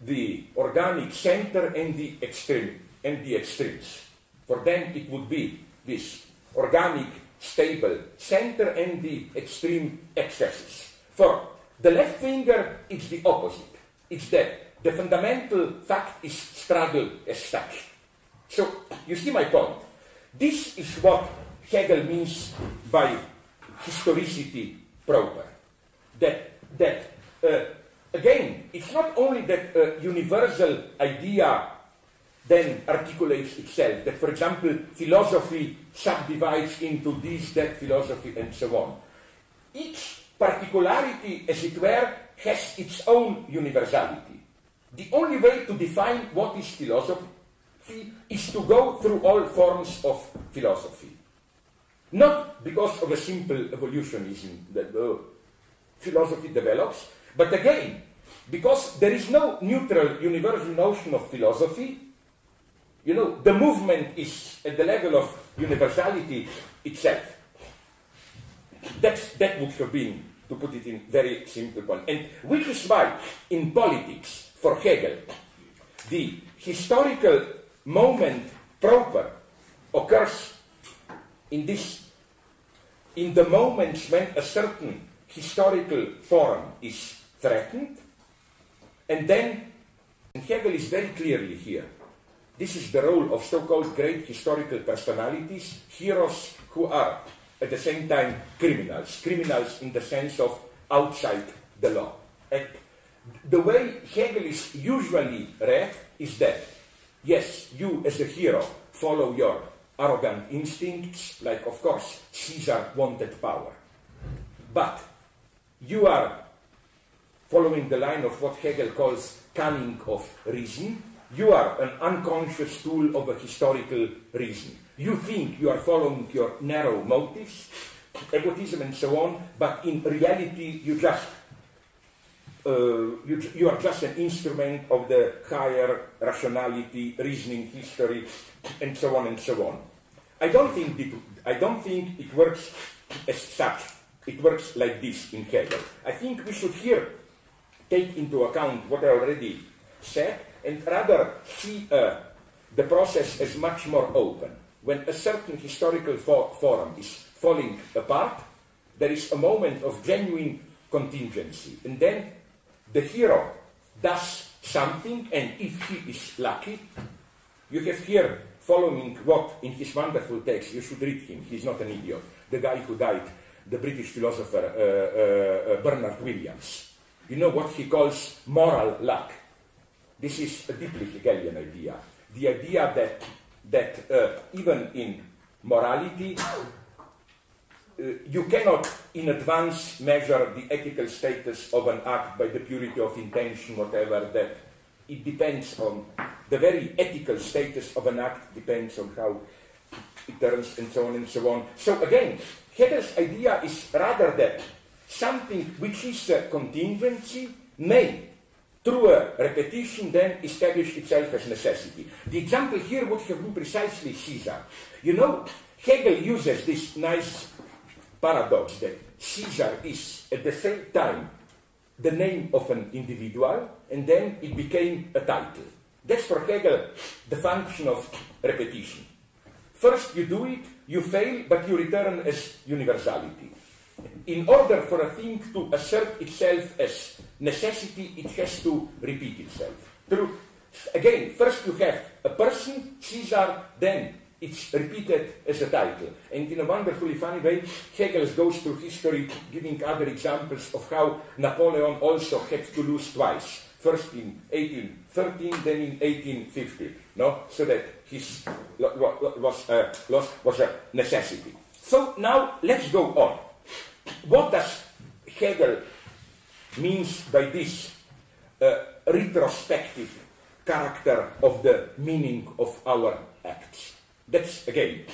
the organic center and the extreme and the extremes. For them, it would be this organic, stable center and the extreme excesses. For the left winger, it's the opposite. It's that the fundamental fact is struggle as such. So, you see my point. This is what Hegel means by historicity proper. That, that uh, again, it's not only that a universal idea then articulates itself, that, for example, philosophy subdivides into this, that philosophy, and so on. Each particularity, as it were, has its own universality. The only way to define what is philosophy is to go through all forms of philosophy. Not because of a simple evolutionism that uh, philosophy develops, but again, because there is no neutral universal notion of philosophy, you know, the movement is at the level of universality itself. That's, that would have been, to put it in very simple point. And which is why, in politics, for Hegel, the historical moment proper occurs in this, in the moments when a certain historical form is threatened, and then, and Hegel is very clearly here, this is the role of so-called great historical personalities, heroes who are at the same time criminals, criminals in the sense of outside the law. And the way Hegel is usually read is that, yes, you as a hero follow your arrogant instincts, like of course Caesar wanted power. But you are following the line of what Hegel calls cunning of reason. You are an unconscious tool of a historical reason. You think you are following your narrow motives, egotism and so on, but in reality you just uh, you, you are just an instrument of the higher rationality, reasoning, history, and so on and so on. I don't think it, I don't think it works as such. It works like this in Hegel. I think we should here take into account what I already said and rather see uh, the process as much more open. When a certain historical fo- forum is falling apart, there is a moment of genuine contingency. And then the hero does something, and if he is lucky, you have here following what in his wonderful text, you should read him, he's not an idiot, the guy who died, the British philosopher uh, uh, uh, Bernard Williams. You know what he calls moral luck. This is a deeply Hegelian idea. The idea that, that uh, even in morality, uh, you cannot in advance measure the ethical status of an act by the purity of intention, whatever, that it depends on the very ethical status of an act depends on how it turns and so on and so on. So again, Hegel's idea is rather that something which is a contingency may, through a repetition, then establish itself as necessity. The example here would have been precisely Caesar. You know, Hegel uses this nice paradox that Caesar is at the same time the name of an individual and then it became a title. That's for Hegel the function of repetition. First you do it, you fail, but you return as universality. In order for a thing to assert itself as necessity, it has to repeat itself. True. Again, first you have a person, Caesar, then it's repeated as a title. And in a wonderfully funny way, Hegel goes through history giving other examples of how Napoleon also had to lose twice. First in 1813, then in 1850. No? So that his lo- lo- was, uh, loss was a necessity. So now let's go on. What does Hegel means by this uh, retrospective character of the meaning of our acts? That's again,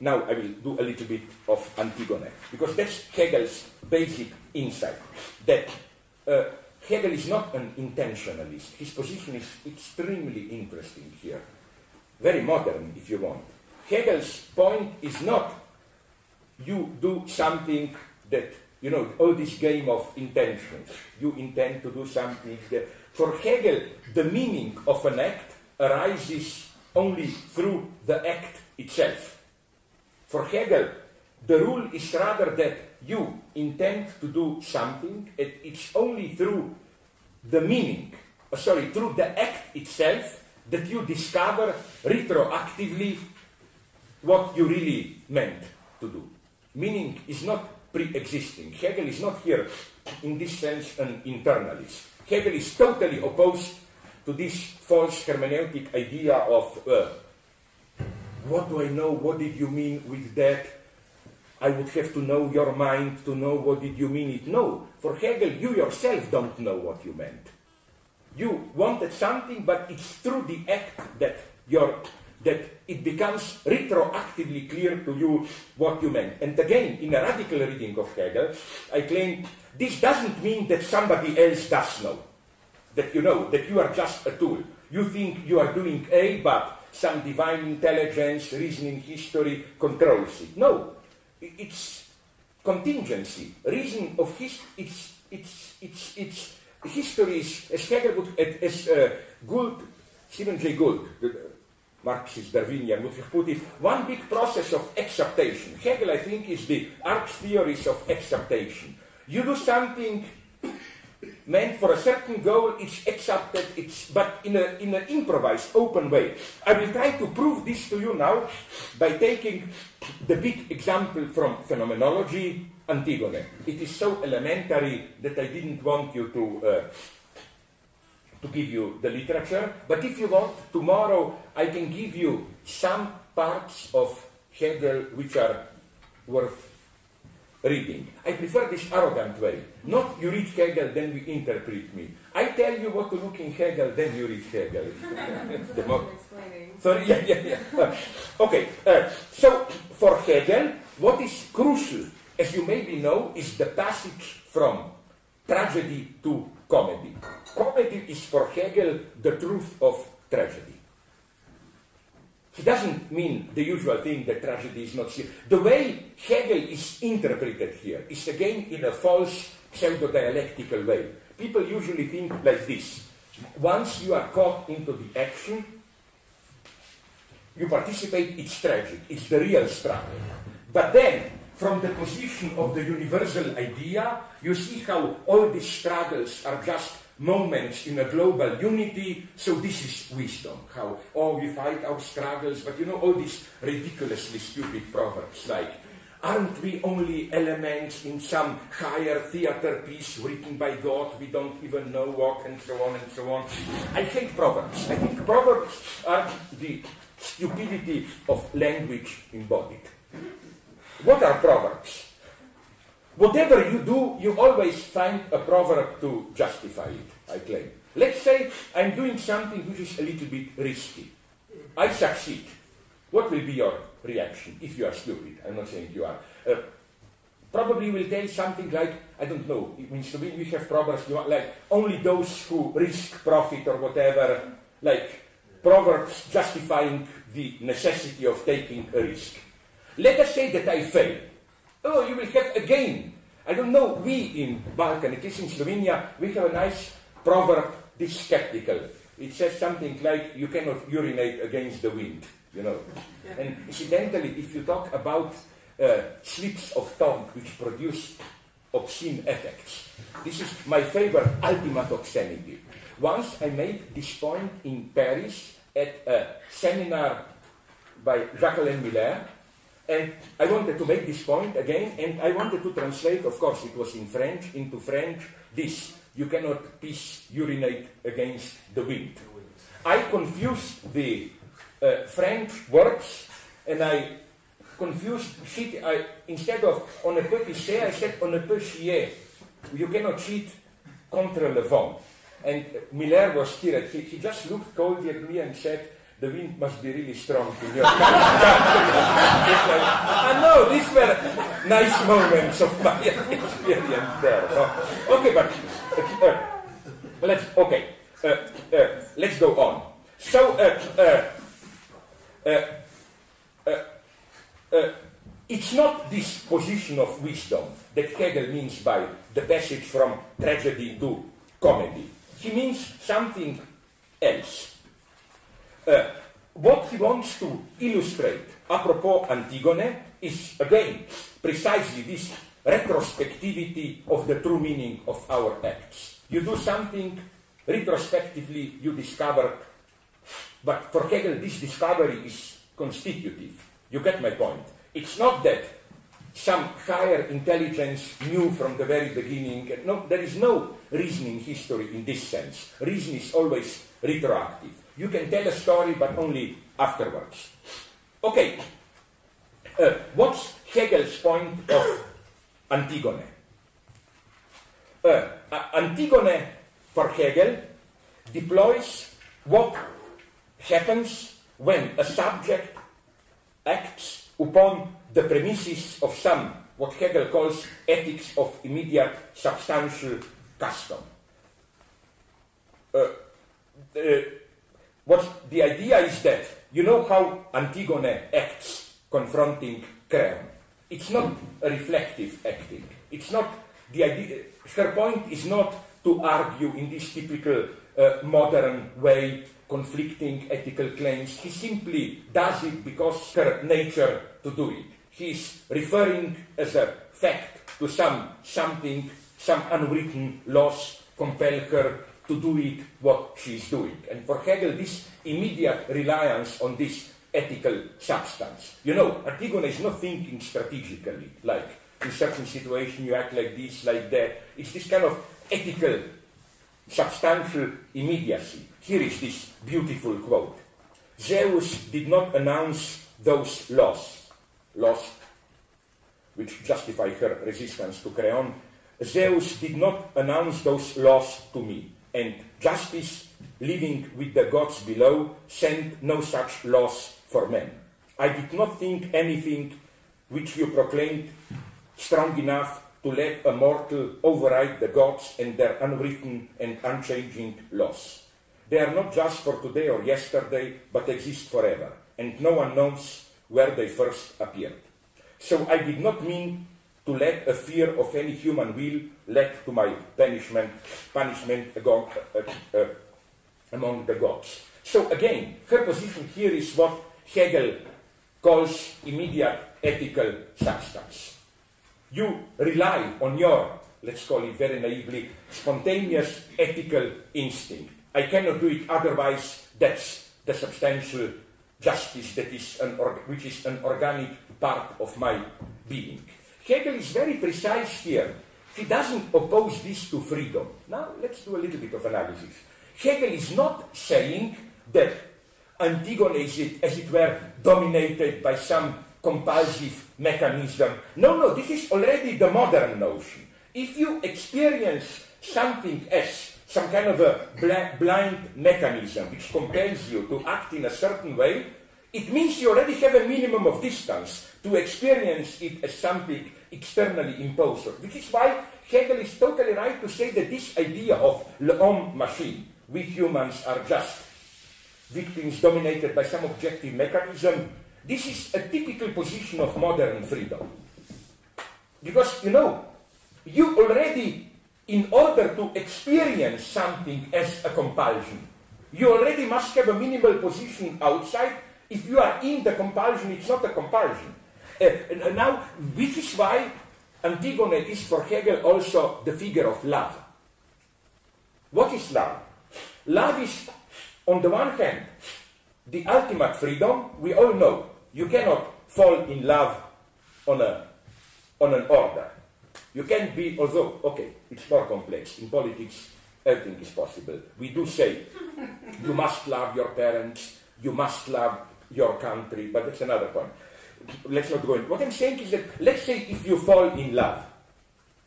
now I will do a little bit of Antigone, because that's Hegel's basic insight that uh, Hegel is not an intentionalist. His position is extremely interesting here, very modern, if you want. Hegel's point is not you do something that, you know, all this game of intentions. You intend to do something that, for Hegel, the meaning of an act arises only through the act itself. For Hegel, the rule is rather that you intend to do something, and it's only through the meaning, uh, sorry, through the act itself that you discover retroactively what you really meant to do. Meaning is not pre existing. Hegel is not here, in this sense, an internalist. Hegel is totally opposed to this false hermeneutic idea of uh, what do I know? What did you mean with that? I would have to know your mind to know what did you mean it. No, for Hegel, you yourself don't know what you meant. You wanted something, but it's through the act that your that it becomes retroactively clear to you what you meant. And again, in a radical reading of Hegel, I claim this doesn't mean that somebody else does know. That you know, that you are just a tool. You think you are doing A, but some divine intelligence, reasoning history controls it. No, it's contingency. Reason of his, it's, it's, it's, it's history is, as Hegel would, as uh, Gould, Stephen Jay Gould, the Marxist Darwinian would put it, one big process of exaptation. Hegel, I think, is the arch theories of exaptation. You do something meant for a certain goal, it's exapted, it's, but in an in an improvised, open way. I will try to prove this to you now by taking the big example from phenomenology, Antigone. It is so elementary that I didn't want you to, uh, to give you the literature, but if you want, tomorrow I can give you some parts of Hegel which are worth reading. I prefer this arrogant way. Not you read Hegel, then we interpret me. I tell you what to look in Hegel, then you read Hegel. The mo- Explaining. Sorry, yeah, yeah, yeah. Okay, uh, so for Hegel, what is crucial, as you maybe know, is the passage from tragedy to comedy. Comedy is for Hegel the truth of tragedy. He doesn't mean the usual thing that tragedy is not serious. The way Hegel is interpreted here is again in a false pseudo-dialectical way. People usually think like this. Once you are caught into the action, you participate, it's tragic, it's the real struggle. But then, from the position of the universal idea, you see how all these struggles are just moments in a global unity. So this is wisdom. How, oh, we fight our struggles, but you know, all these ridiculously stupid proverbs like, aren't we only elements in some higher theater piece written by God we don't even know what, and so on and so on. I hate proverbs. I think proverbs are the stupidity of language embodied. What are proverbs? Whatever you do, you always find a proverb to justify it, I claim. Let's say I'm doing something which is a little bit risky. I succeed. What will be your reaction if you are stupid? I'm not saying you are. Uh, probably you will tell something like, I don't know, it means to me we have proverbs like only those who risk profit or whatever, like proverbs justifying the necessity of taking a risk. Let us say that I fail. Oh, you will have again. I don't know, we in Balkan, at least in Slovenia, we have a nice proverb, this skeptical. It says something like, you cannot urinate against the wind, you know. And incidentally, if you talk about uh, slips of tongue which produce obscene effects, this is my favorite ultimate obscenity. Once I made this point in Paris at a seminar by Jacques-Alain Miller, and I wanted to make this point again, and I wanted to translate, of course, it was in French, into French, this. You cannot piss, urinate against the wind. I confused the uh, French words, and I confused shit. I, instead of on ne peut pisser, I said on ne peut chier. You cannot cheat contre le vent. And Miller was scared. He, he just looked coldly at me and said, the wind must be really strong in your country. I know, these were nice moments of my experience there. Okay, but uh, uh, let's, okay, uh, uh let's go on. So, uh, uh, it's not this position of wisdom that Hegel means by the passage from tragedy to comedy. He means something else. Uh, what he wants to illustrate, apropos Antigone, is again precisely this retrospectivity of the true meaning of our acts. You do something, retrospectively you discover, but for Hegel this discovery is constitutive. You get my point. It's not that some higher intelligence knew from the very beginning. No, there is no reasoning history in this sense. Reason is always retroactive. You can tell a story, but only afterwards. Okay, uh, what's Hegel's point of Antigone? Uh, Antigone, for Hegel, deploys what happens when a subject acts upon the premises of some, what Hegel calls ethics of immediate substantial custom. Uh, uh, what the idea is that you know how Antigone acts confronting Creon. It's not a reflective acting. It's not the idea. Her point is not to argue in this typical uh, modern way conflicting ethical claims. He simply does it because her nature to do it. He's referring as a fact to some something, some unwritten laws compel her to do it what she's doing. And for Hegel, this immediate reliance on this ethical substance. You know, Antigone is not thinking strategically, like in certain situation you act like this, like that. It's this kind of ethical, substantial immediacy. Here is this beautiful quote. Zeus did not announce those laws, laws which justify her resistance to Creon. Zeus did not announce those laws to me and justice living with the gods below sent no such laws for men. I did not think anything which you proclaimed strong enough to let a mortal override the gods and their unwritten and unchanging laws. They are not just for today or yesterday, but exist forever, and no one knows where they first appeared. So I did not mean to let a fear of any human will lead to my punishment, punishment uh, uh, among the gods. So again, her position here is what Hegel calls immediate ethical substance. You rely on your, let's call it very naively, spontaneous ethical instinct. I cannot do it otherwise. That's the substantial justice that is an which is an organic part of my being. Hegel is very precise here. He doesn't oppose this to freedom. Now, let's do a little bit of analysis. Hegel is not saying that Antigone is, it, as it were, dominated by some compulsive mechanism. No, no, this is already the modern notion. If you experience something as some kind of a blind mechanism which compels you to act in a certain way, it means you already have a minimum of distance to experience it as something externally imposed. Which is why Hegel is totally right to say that this idea of l'homme machine, we humans are just victims dominated by some objective mechanism, this is a typical position of modern freedom. Because, you know, you already, in order to experience something as a compulsion, you already must have a minimal position outside. If you are in the compulsion, it's not a compulsion. Uh, now, which is why Antigone is for Hegel also the figure of love. What is love? Love is, on the one hand, the ultimate freedom. We all know you cannot fall in love on, a, on an order. You can be, although, okay, it's more complex. In politics, everything is possible. We do say you must love your parents, you must love your country, but that's another point. Let's not go in. What I'm saying is that, let's say if you fall in love,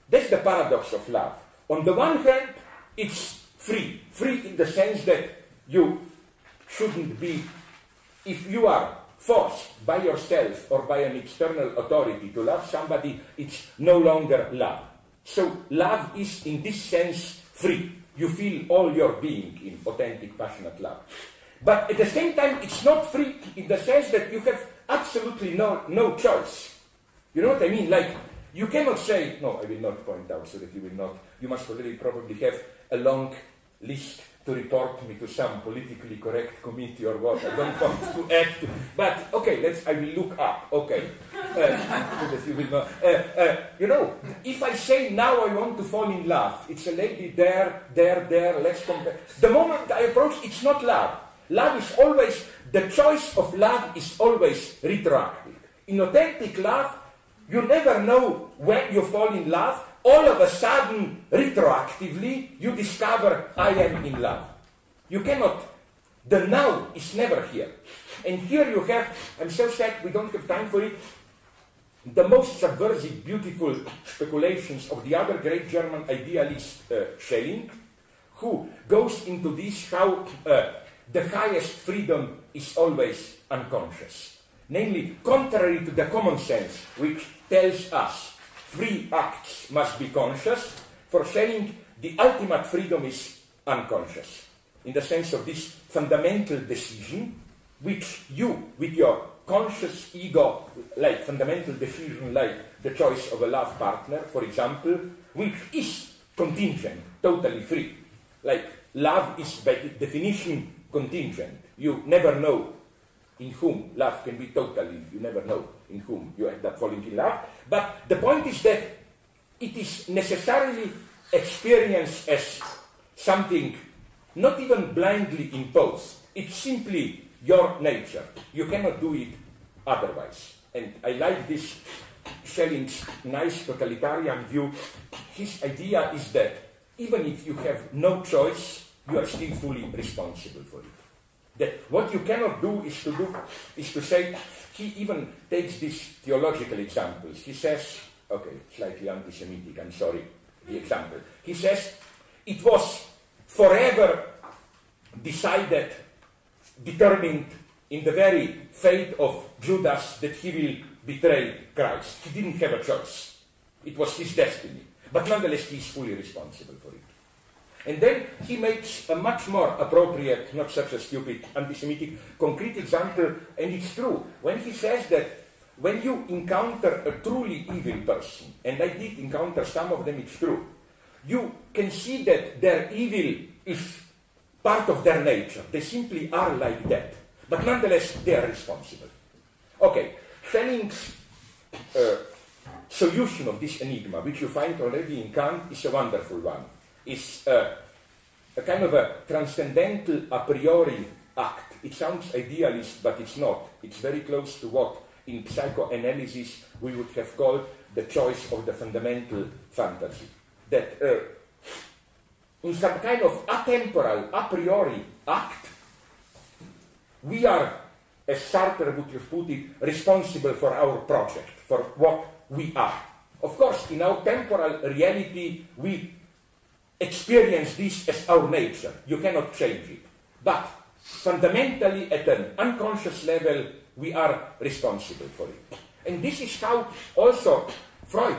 that's the paradox of love. On the one hand, it's free. Free in the sense that you shouldn't be, if you are forced by yourself or by an external authority to love somebody, it's no longer love. So love is in this sense free. You feel all your being in authentic, passionate love. But at the same time, it's not free in the sense that you have absolutely no, no choice. You know what I mean? Like, you cannot say, no, I will not point out so that you will not, you must already probably have a long list to report me to some politically correct committee or what. I don't want to act. But okay, let's. I will look up. Okay, uh, you will know. Uh, uh, you know, if I say now I want to fall in love, it's a lady there, there, there. Let's compare. The moment I approach, it's not love. Love is always the choice of love is always retroactive. In authentic love, you never know when you fall in love all of a sudden, retroactively, you discover I am in love. You cannot, the now is never here. And here you have, I'm so sad we don't have time for it, the most subversive, beautiful speculations of the other great German idealist, uh, Schelling, who goes into this how uh, the highest freedom is always unconscious. Namely, contrary to the common sense, which tells us free acts must be conscious. For Schelling, the ultimate freedom is unconscious, in the sense of this fundamental decision, which you, with your conscious ego, like fundamental decision, like the choice of a love partner, for example, which is contingent, totally free. Like love is by definition contingent. You never know in whom love can be totally, you never know in whom you end up falling in love. But the point is that it is necessarily experienced as something not even blindly imposed. It's simply your nature. You cannot do it otherwise. And I like this Schelling's nice totalitarian view. His idea is that even if you have no choice, you are still fully responsible for it. That what you cannot do is to do is to say he even takes these theological examples. He says, okay, slightly anti-Semitic, I'm sorry, the example. He says it was forever decided, determined in the very fate of Judas that he will betray Christ. He didn't have a choice. It was his destiny. But nonetheless, he is fully responsible for it. And then he makes a much more appropriate, not such a stupid anti Semitic, concrete example, and it's true. When he says that when you encounter a truly evil person, and I did encounter some of them, it's true, you can see that their evil is part of their nature. They simply are like that. But nonetheless, they are responsible. Okay, Schelling's uh, solution of this enigma, which you find already in Kant, is a wonderful one. Is uh, a kind of a transcendental a priori act. It sounds idealist, but it's not. It's very close to what in psychoanalysis we would have called the choice of the fundamental fantasy. That uh, in some kind of atemporal, a priori act, we are, as Sartre would have put it, responsible for our project, for what we are. Of course, in our temporal reality, we experience this as our nature. You cannot change it. But fundamentally, at an unconscious level, we are responsible for it. And this is how also Freud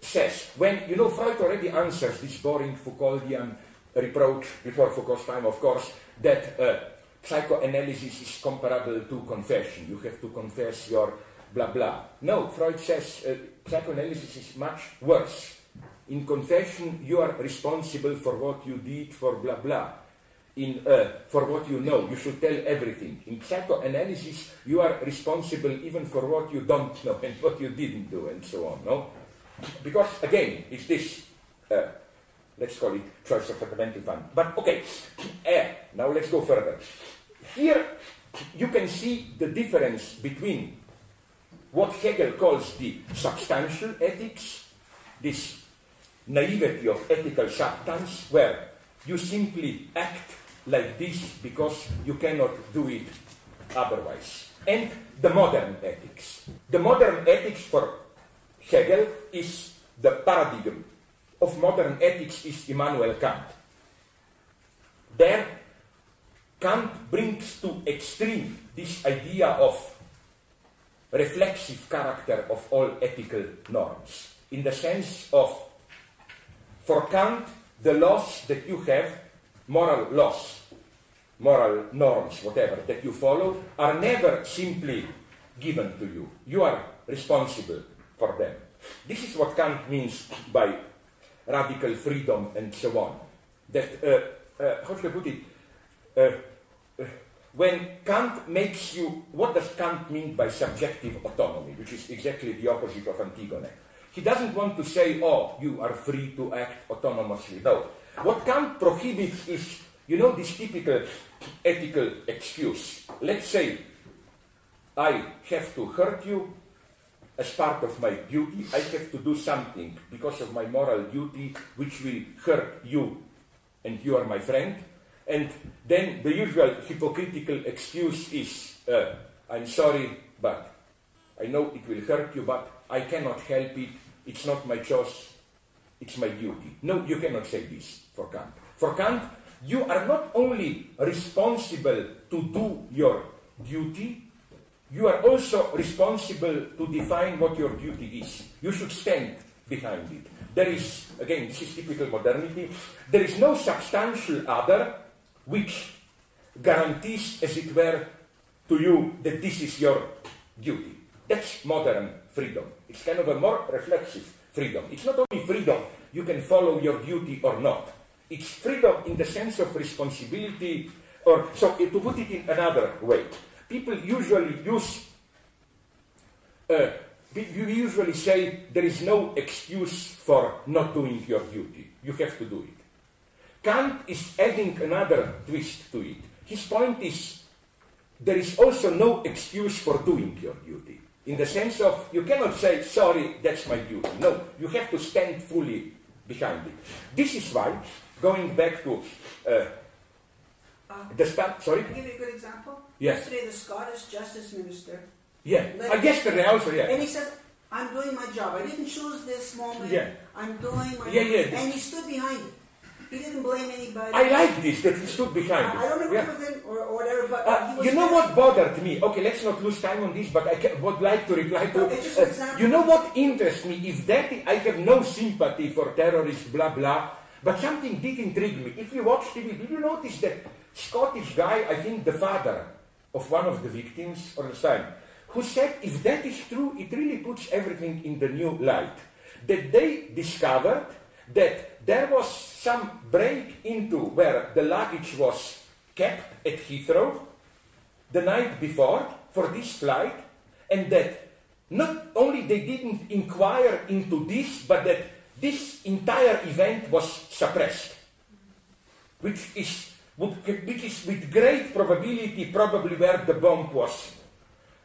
says, when, you know, Freud already answers this boring Foucauldian reproach before Foucault's time, of course, that uh, psychoanalysis is comparable to confession. You have to confess your blah blah. No, Freud says uh, psychoanalysis is much worse. In confession, you are responsible for what you did for blah blah. In, uh, for what you know, you should tell everything. In psychoanalysis, you are responsible even for what you don't know and what you didn't do and so on. No, because again, it's this. Uh, let's call it choice of fundamental fund. But okay, uh, now let's go further. Here, you can see the difference between what Hegel calls the substantial ethics, this naivety of ethical substance, where you simply act like this because you cannot do it otherwise. And the modern ethics. The modern ethics for Hegel is the paradigm of modern ethics is Immanuel Kant. There, Kant brings to extreme this idea of reflexive character of all ethical norms, in the sense of, for Kant, the laws that you have, moral laws, moral norms, whatever, that you follow, are never simply given to you. You are responsible for them. This is what Kant means by radical freedom and so on. That, uh, uh, how should I put it? Uh, uh, when Kant makes you, what does Kant mean by subjective autonomy, which is exactly the opposite of Antigone? He doesn't want to say, oh, you are free to act autonomously. No. What Kant prohibits is, you know, this typical ethical excuse. Let's say I have to hurt you as part of my duty. I have to do something because of my moral duty which will hurt you and you are my friend. And then the usual hypocritical excuse is, uh, I'm sorry, but I know it will hurt you, but I cannot help it. It's not my choice. It's my duty. No, you cannot say this for Kant. For Kant, you are not only responsible to do your duty, you are also responsible to define what your duty is. You should stand behind it. There is, again, this is typical modernity, there is no substantial other which guarantees, as it were, to you that this is your duty. That's modern freedom. It's kind of a more reflexive freedom. It's not only freedom, you can follow your duty or not. It's freedom in the sense of responsibility, or so to put it in another way. People usually use, uh, you usually say there is no excuse for not doing your duty. You have to do it. Kant is adding another twist to it. His point is there is also no excuse for doing your duty. In the sense of you cannot say, sorry, that's my duty. No, you have to stand fully behind it. This is why, going back to uh, Uh, the start, sorry? Can I give you a good example? Yes. Yesterday, the Scottish Justice Minister, Yeah. Uh, yesterday also, yeah. and he said, I'm doing my job. I didn't choose this moment. Yeah. I'm doing my Yeah, yeah. And he stood behind it. He didn't blame anybody. I like this that he stood behind I, I don't agree Yeah. with him or, or whatever, but Uh, you know what bothered me? Okay, let's not lose time on this, but I ca- would like to reply to. No, uh, you know what interests me? is that I have no sympathy for terrorists, blah blah, but something did intrigue me. If you watch TV, did you notice that Scottish guy? I think the father of one of the victims or the son, who said, if that is true, it really puts everything in the new light. That they discovered that there was some break into where the luggage was kept at Heathrow the night before for this flight, and that not only they didn't inquire into this, but that this entire event was suppressed, which is, which is with great probability probably where the bomb was.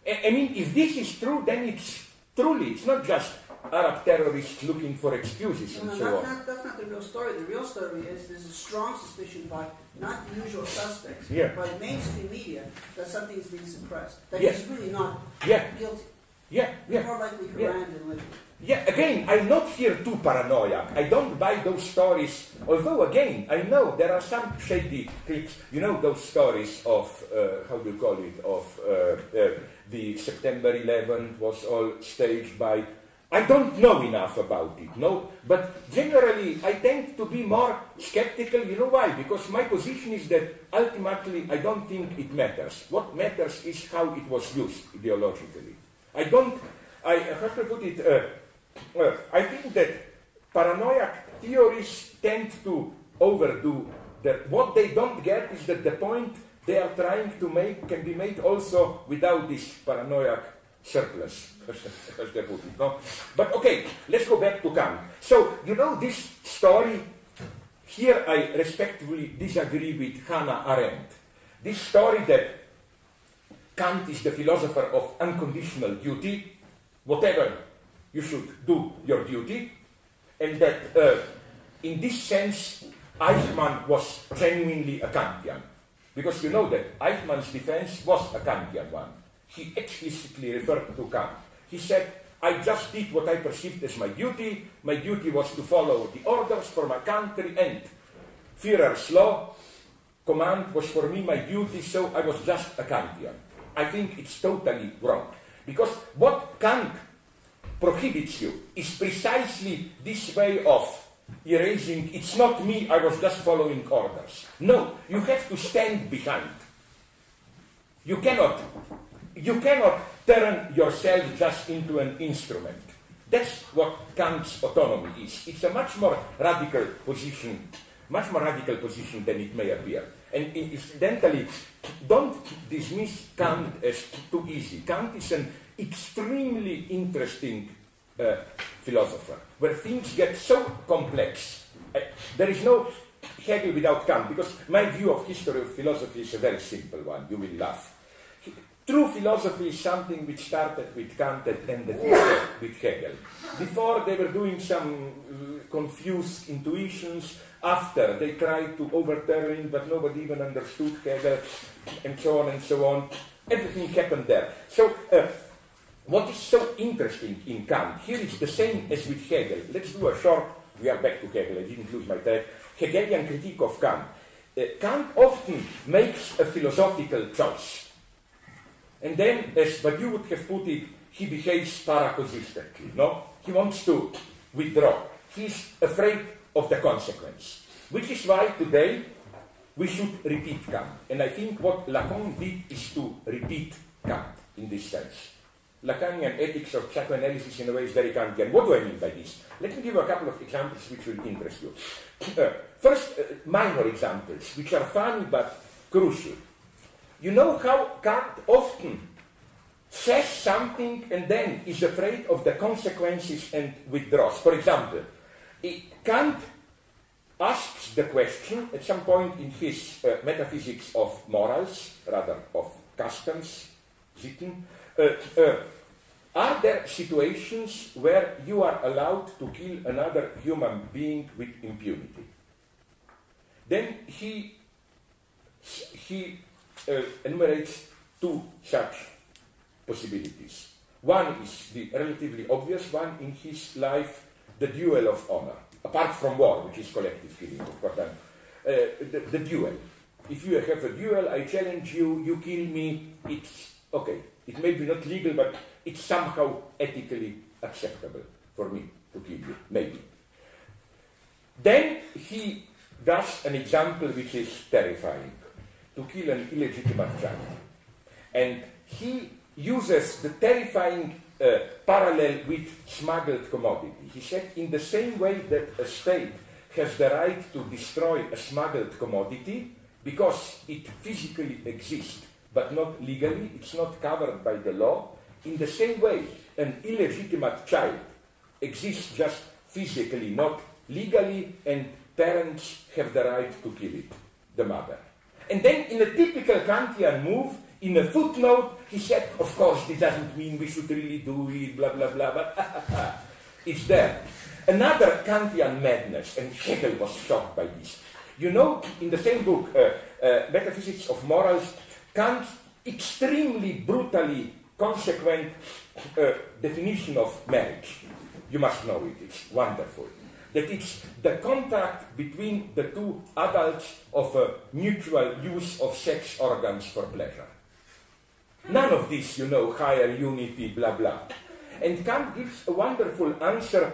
I mean, if this is true, then it's truly, it's not just Arab terrorists looking for excuses No, and no, so that's on. not, that's not the real story. The real story is there's a strong suspicion by not the usual suspects, Yeah. by mainstream media, that something is being suppressed. That Yes. he's really not Yeah, guilty. yeah, yeah. More likely Yeah. Iran than Libya. Yeah, again, I'm not here too paranoiac. I don't buy those stories. Although, again, I know there are some shady clips. You know those stories of, uh, how do you call it, of uh, uh, the September 11th was all staged by. I don't know enough about it, no? But generally, I tend to be more skeptical. You know why? Because my position is that ultimately, I don't think it matters. What matters is how it was used ideologically. I don't, I have to put it, uh, uh, I think that paranoiac theories tend to overdo that. What they don't get is that the point they are trying to make can be made also without this paranoiac surplus, as they- put it. No? But okay, let's go back to Kant. So, you know, this story, here I respectfully disagree with Hannah Arendt. This story that Kant is the philosopher of unconditional duty, whatever you should do your duty, and that uh, in this sense, Eichmann was genuinely a Kantian. Because you know that Eichmann's defense was a Kantian one. He explicitly referred to Kant. He said, I just did what I perceived as my duty. My duty was to follow the orders for my country, and Führer's law command was for me my duty, so I was just a Kantian. I think it's totally wrong. Because what Kant prohibits you is precisely this way of erasing, it's not me, I was just following orders. No, you have to stand behind. You cannot, you cannot turn yourself just into an instrument. That's what Kant's autonomy is. It's a much more radical position, much more radical position than it may appear. And incidentally, don't dismiss Kant as too easy. Kant is an extremely interesting uh, philosopher, where things get so complex. Uh, there is no Hegel without Kant, because my view of history of philosophy is a very simple one. You will laugh. True philosophy is something which started with Kant and ended with Hegel. Before they were doing some uh, confused intuitions. After they tried to overturn, but nobody even understood Hegel, and so on and so on. Everything happened there. So, uh, what is so interesting in Kant? Here is the same as with Hegel. Let's do a short. We are back to Hegel. I didn't lose my track. Hegelian critique of Kant. Uh, Kant often makes a philosophical choice. And then, as Badiou would have put it, he behaves paraconsistently. No? He wants to withdraw. He's afraid of the consequence. Which is why today we should repeat Kant. And I think what Lacan did is to repeat Kant in this sense. Lacanian ethics of psychoanalysis in a way is very Kantian. What do I mean by this? Let me give you a couple of examples which will interest you. Uh, first, uh, minor examples, which are funny but crucial. You know how Kant often says something and then is afraid of the consequences and withdraws. For example, Kant asks the question at some point in his uh, metaphysics of morals, rather of customs, Sitten, uh, uh, are there situations where you are allowed to kill another human being with impunity? Then he, he uh, enumerates two such possibilities. One is the relatively obvious one in his life, the duel of honor. Apart from war, which is collective killing, of course, uh, the, the duel. If you have a duel, I challenge you, you kill me, it's okay. It may be not legal, but it's somehow ethically acceptable for me to kill you, maybe. Then he does an example which is terrifying to kill an illegitimate child. And he uses the terrifying uh, parallel with smuggled commodity. He said, in the same way that a state has the right to destroy a smuggled commodity because it physically exists but not legally, it's not covered by the law, in the same way an illegitimate child exists just physically, not legally, and parents have the right to kill it, the mother. And then, in a typical Kantian move, in a footnote, he said, Of course, this doesn't mean we should really do it, blah, blah, blah, but it's there. Another Kantian madness, and Hegel was shocked by this. You know, in the same book, uh, uh, Metaphysics of Morals, Kant extremely brutally consequent uh, definition of marriage. You must know it, it's wonderful. That it's the contact between the two adults of a mutual use of sex organs for pleasure. None of this, you know, higher unity, blah, blah. And Kant gives a wonderful answer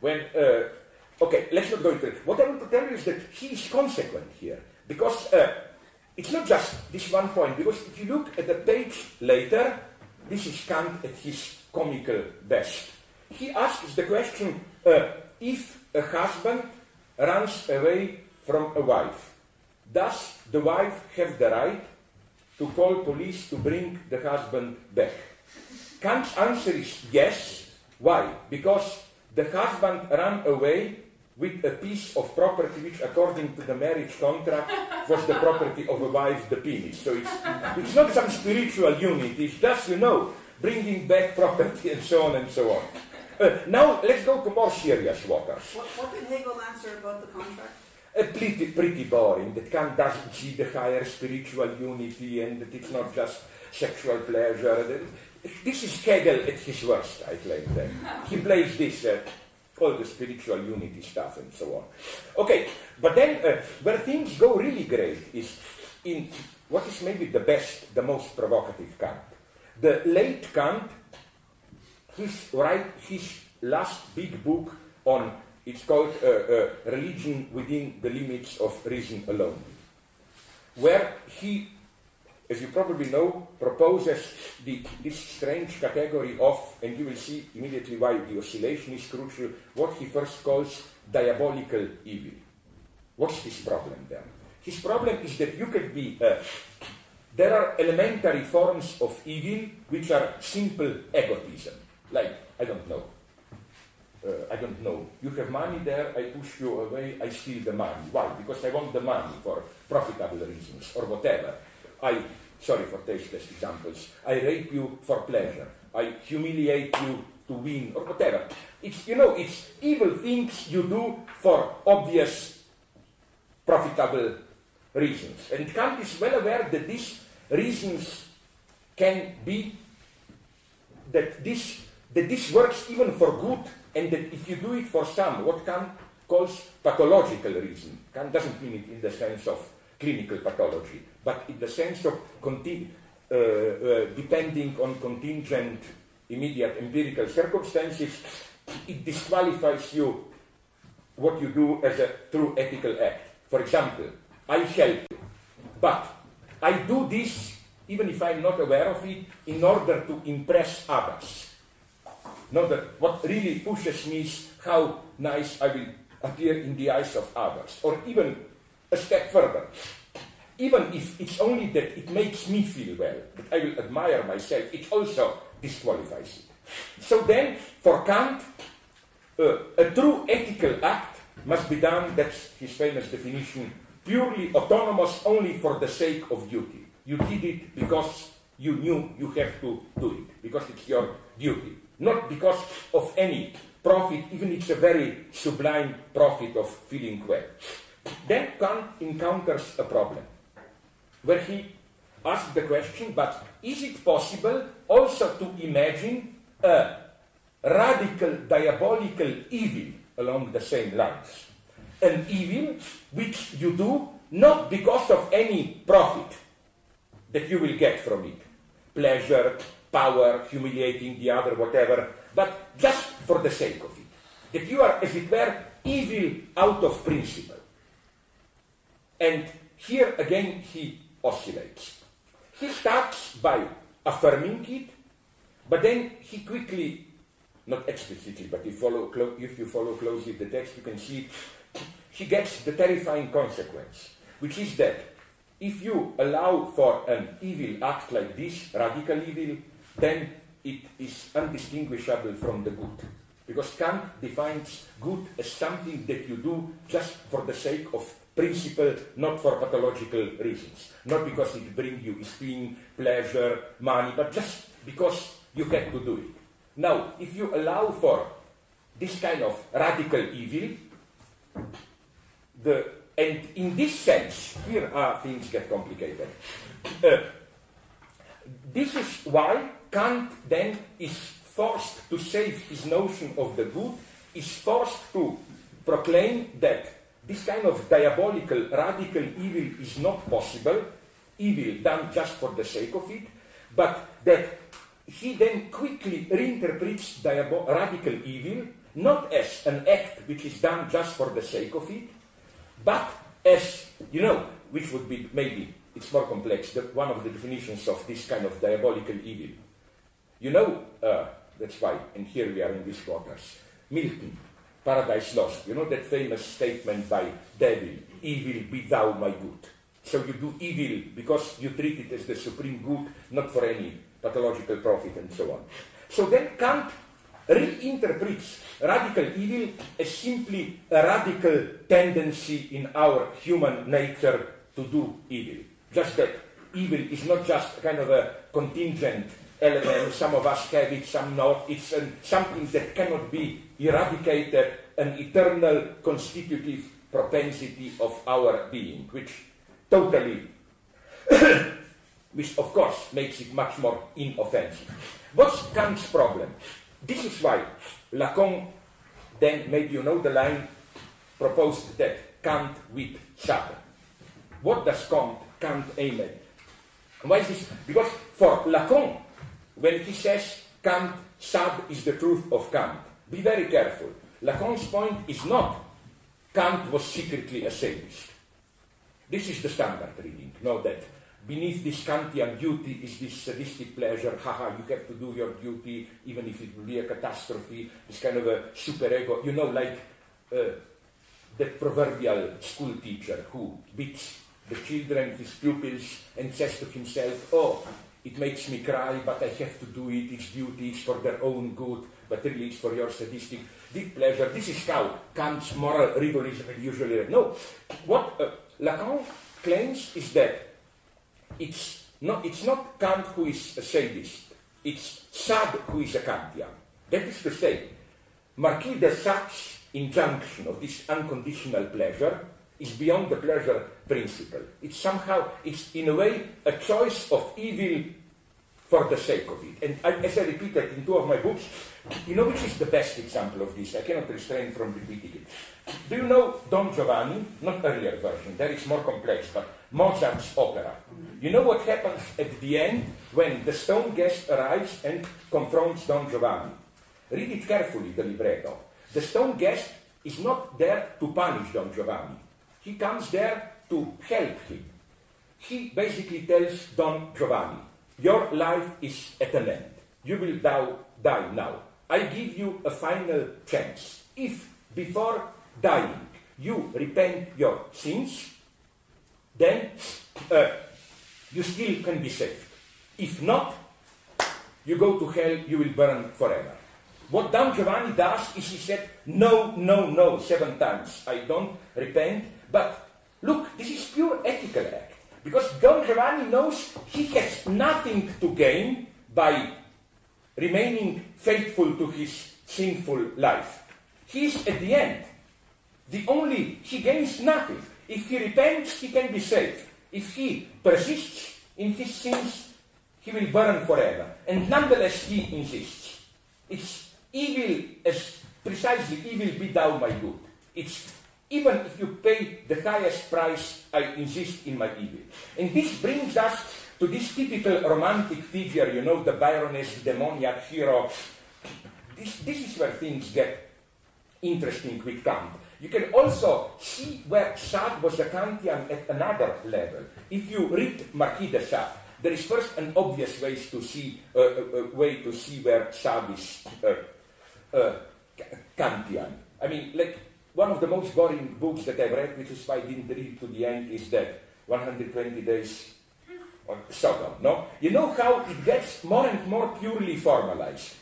when, uh, okay, let's not go into it. What I want to tell you is that he is consequent here. Because uh, it's not just this one point, because if you look at the page later, this is Kant at his comical best. He asks the question uh, if a husband runs away from a wife, does the wife have the right to call police to bring the husband back? Kant's answer is yes. Why? Because the husband ran away with a piece of property which, according to the marriage contract, was the property of a wife, the penis. So it's, it's not some spiritual unity, it's just, you know, bringing back property and so on and so on. Uh, now, let's go to more serious waters. What, what did Hegel answer about the contract? Uh, pretty, pretty boring, that Kant doesn't see the higher spiritual unity and that it's not just sexual pleasure. This is Hegel at his worst, I claim that. He plays this. Uh, all the spiritual unity stuff and so on. Okay, but then uh, where things go really great is in what is maybe the best, the most provocative Kant. The late Kant, his, right, his last big book on, it's called uh, uh, Religion Within the Limits of Reason Alone, where he as you probably know, proposes the, this strange category of, and you will see immediately why the oscillation is crucial, what he first calls diabolical evil. What's his problem then? His problem is that you can be, uh, there are elementary forms of evil which are simple egotism, like, I don't know, Uh, I don't know, you have money there, I push you away, I steal the money. Why? Because I want the money for profitable reasons or whatever. I, sorry for tasteless examples, I rape you for pleasure. I humiliate you to win or whatever. It's, you know, it's evil things you do for obvious profitable reasons. And Kant is well aware that these reasons can be, that this, that this works even for good, and that if you do it for some, what Kant calls pathological reason, Kant doesn't mean it in the sense of clinical pathology, but in the sense of uh, uh, depending on contingent, immediate empirical circumstances, it disqualifies you what you do as a true ethical act. For example, I help you, but I do this even if I'm not aware of it in order to impress others. Not that what really pushes me is how nice I will appear in the eyes of others, or even a step further. Even if it's only that it makes me feel well, that I will admire myself, it also disqualifies it. So then, for Kant, uh, a true ethical act must be done, that's his famous definition, purely autonomous only for the sake of duty. You did it because you knew you have to do it, because it's your duty, not because of any profit, even if it's a very sublime profit of feeling well. Then Kant encounters a problem where he asks the question, but is it possible also to imagine a radical diabolical evil along the same lines. An evil which you do not because of any profit that you will get from it pleasure, power, humiliating the other, whatever, but just for the sake of it. That you are, as it were, evil out of principle. And here again he oscillates. He starts by affirming it, but then he quickly, not explicitly, but if, follow if you follow closely the text, you can see it, he gets the terrifying consequence, which is that if you allow for an evil act like this, radical evil, then it is undistinguishable from the good. Because Kant defines good as something that you do just for the sake of principle, not for pathological reasons. Not because it brings you esteem, pleasure, money, but just because you have to do it. Now, if you allow for this kind of radical evil, the, and in this sense, here are things get complicated. Uh, this is why Kant then is forced to save his notion of the good, is forced to proclaim that this kind of diabolical, radical evil is not possible, evil done just for the sake of it, but that he then quickly reinterprets radical evil not as an act which is done just for the sake of it, but as, you know, which would be maybe, it's more complex, the, one of the definitions of this kind of diabolical evil. You know, uh, that's why, and here we are in these waters. Milton, Paradise Lost, you know that famous statement by Devil, evil be thou my good. So you do evil because you treat it as the supreme good, not for any pathological profit and so on. So then Kant reinterprets radical evil as simply a radical tendency in our human nature to do evil. Just that evil is not just kind of a contingent element, some of us have it, some not. It's an, something that cannot be eradicated, an eternal constitutive propensity of our being, which totally, which of course makes it much more inoffensive. What's Kant's problem? This is why Lacan then, maybe you know the line, proposed that Kant with Sade. What does Kant, Kant aim at? Why is this? Because for Lacan, when he says Kant, Sade is the truth of Kant, be very careful. Lacan's point is not Kant was secretly a sadist. This is the standard reading. Know that beneath this Kantian duty is this sadistic pleasure. Haha, you have to do your duty even if it will be a catastrophe. This kind of a superego. You know, like uh, the proverbial school teacher who beats the children, his pupils, and says to himself, Oh, it makes me cry, but I have to do it. It's duty, it's for their own good, but really it's for your sadistic deep pleasure. This is how Kant's moral rigorism is usually. No, what uh, Lacan claims is that it's not, it's not Kant who is a sadist, it's Sade who is a Kantian. That is to say, Marquis de Sade's injunction of this unconditional pleasure is beyond the pleasure principle. It's somehow, it's in a way a choice of evil for the sake of it. And I, as I repeated in two of my books, you know which is the best example of this? I cannot restrain from repeating it. Do you know Don Giovanni? Not earlier version, there it's more complex, but Mozart's opera. You know what happens at the end when the stone guest arrives and confronts Don Giovanni? Read it carefully, the libretto. The stone guest is not there to punish Don Giovanni. He comes there to help him. He basically tells Don Giovanni, Your life is at an end. You will die now. I give you a final chance. If before dying you repent your sins, then uh, you still can be saved. If not, you go to hell, you will burn forever. What Don Giovanni does is he said, No, no, no, seven times. I don't repent. But look, this is pure ethical act. Because Don Giovanni knows he has nothing to gain by remaining faithful to his sinful life. He is at the end. The only, he gains nothing. If he repents, he can be saved. If he persists in his sins, he will burn forever. And nonetheless, he insists. It's evil as precisely evil be thou my good. It's even if you pay the highest price, I insist in my evil. And this brings us to this typical romantic figure, you know, the Byronic, demoniac hero. This, this is where things get interesting with Kant. You can also see where Sade was a Kantian at another level. If you read Marquis de Sade, there is first an obvious way to see uh, uh, way to see where Sade is uh, uh, Kantian. I mean, like one of the most boring books that I've read, which is why I didn't read to the end, is that 120 Days on Sodom. No, you know how it gets more and more purely formalized.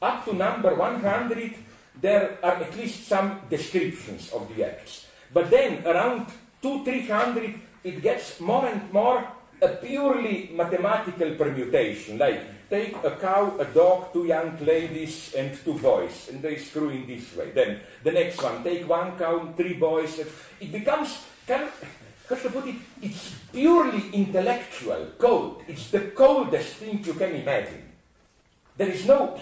Up to number 100, there are at least some descriptions of the acts. But then around 2 300, it gets more and more a purely mathematical permutation. Like, take a cow, a dog, two young ladies, and two boys, and they screw in this way. Then the next one, take one cow, three boys. It becomes of, how to put it, it's purely intellectual, cold. It's the coldest thing you can imagine. There is no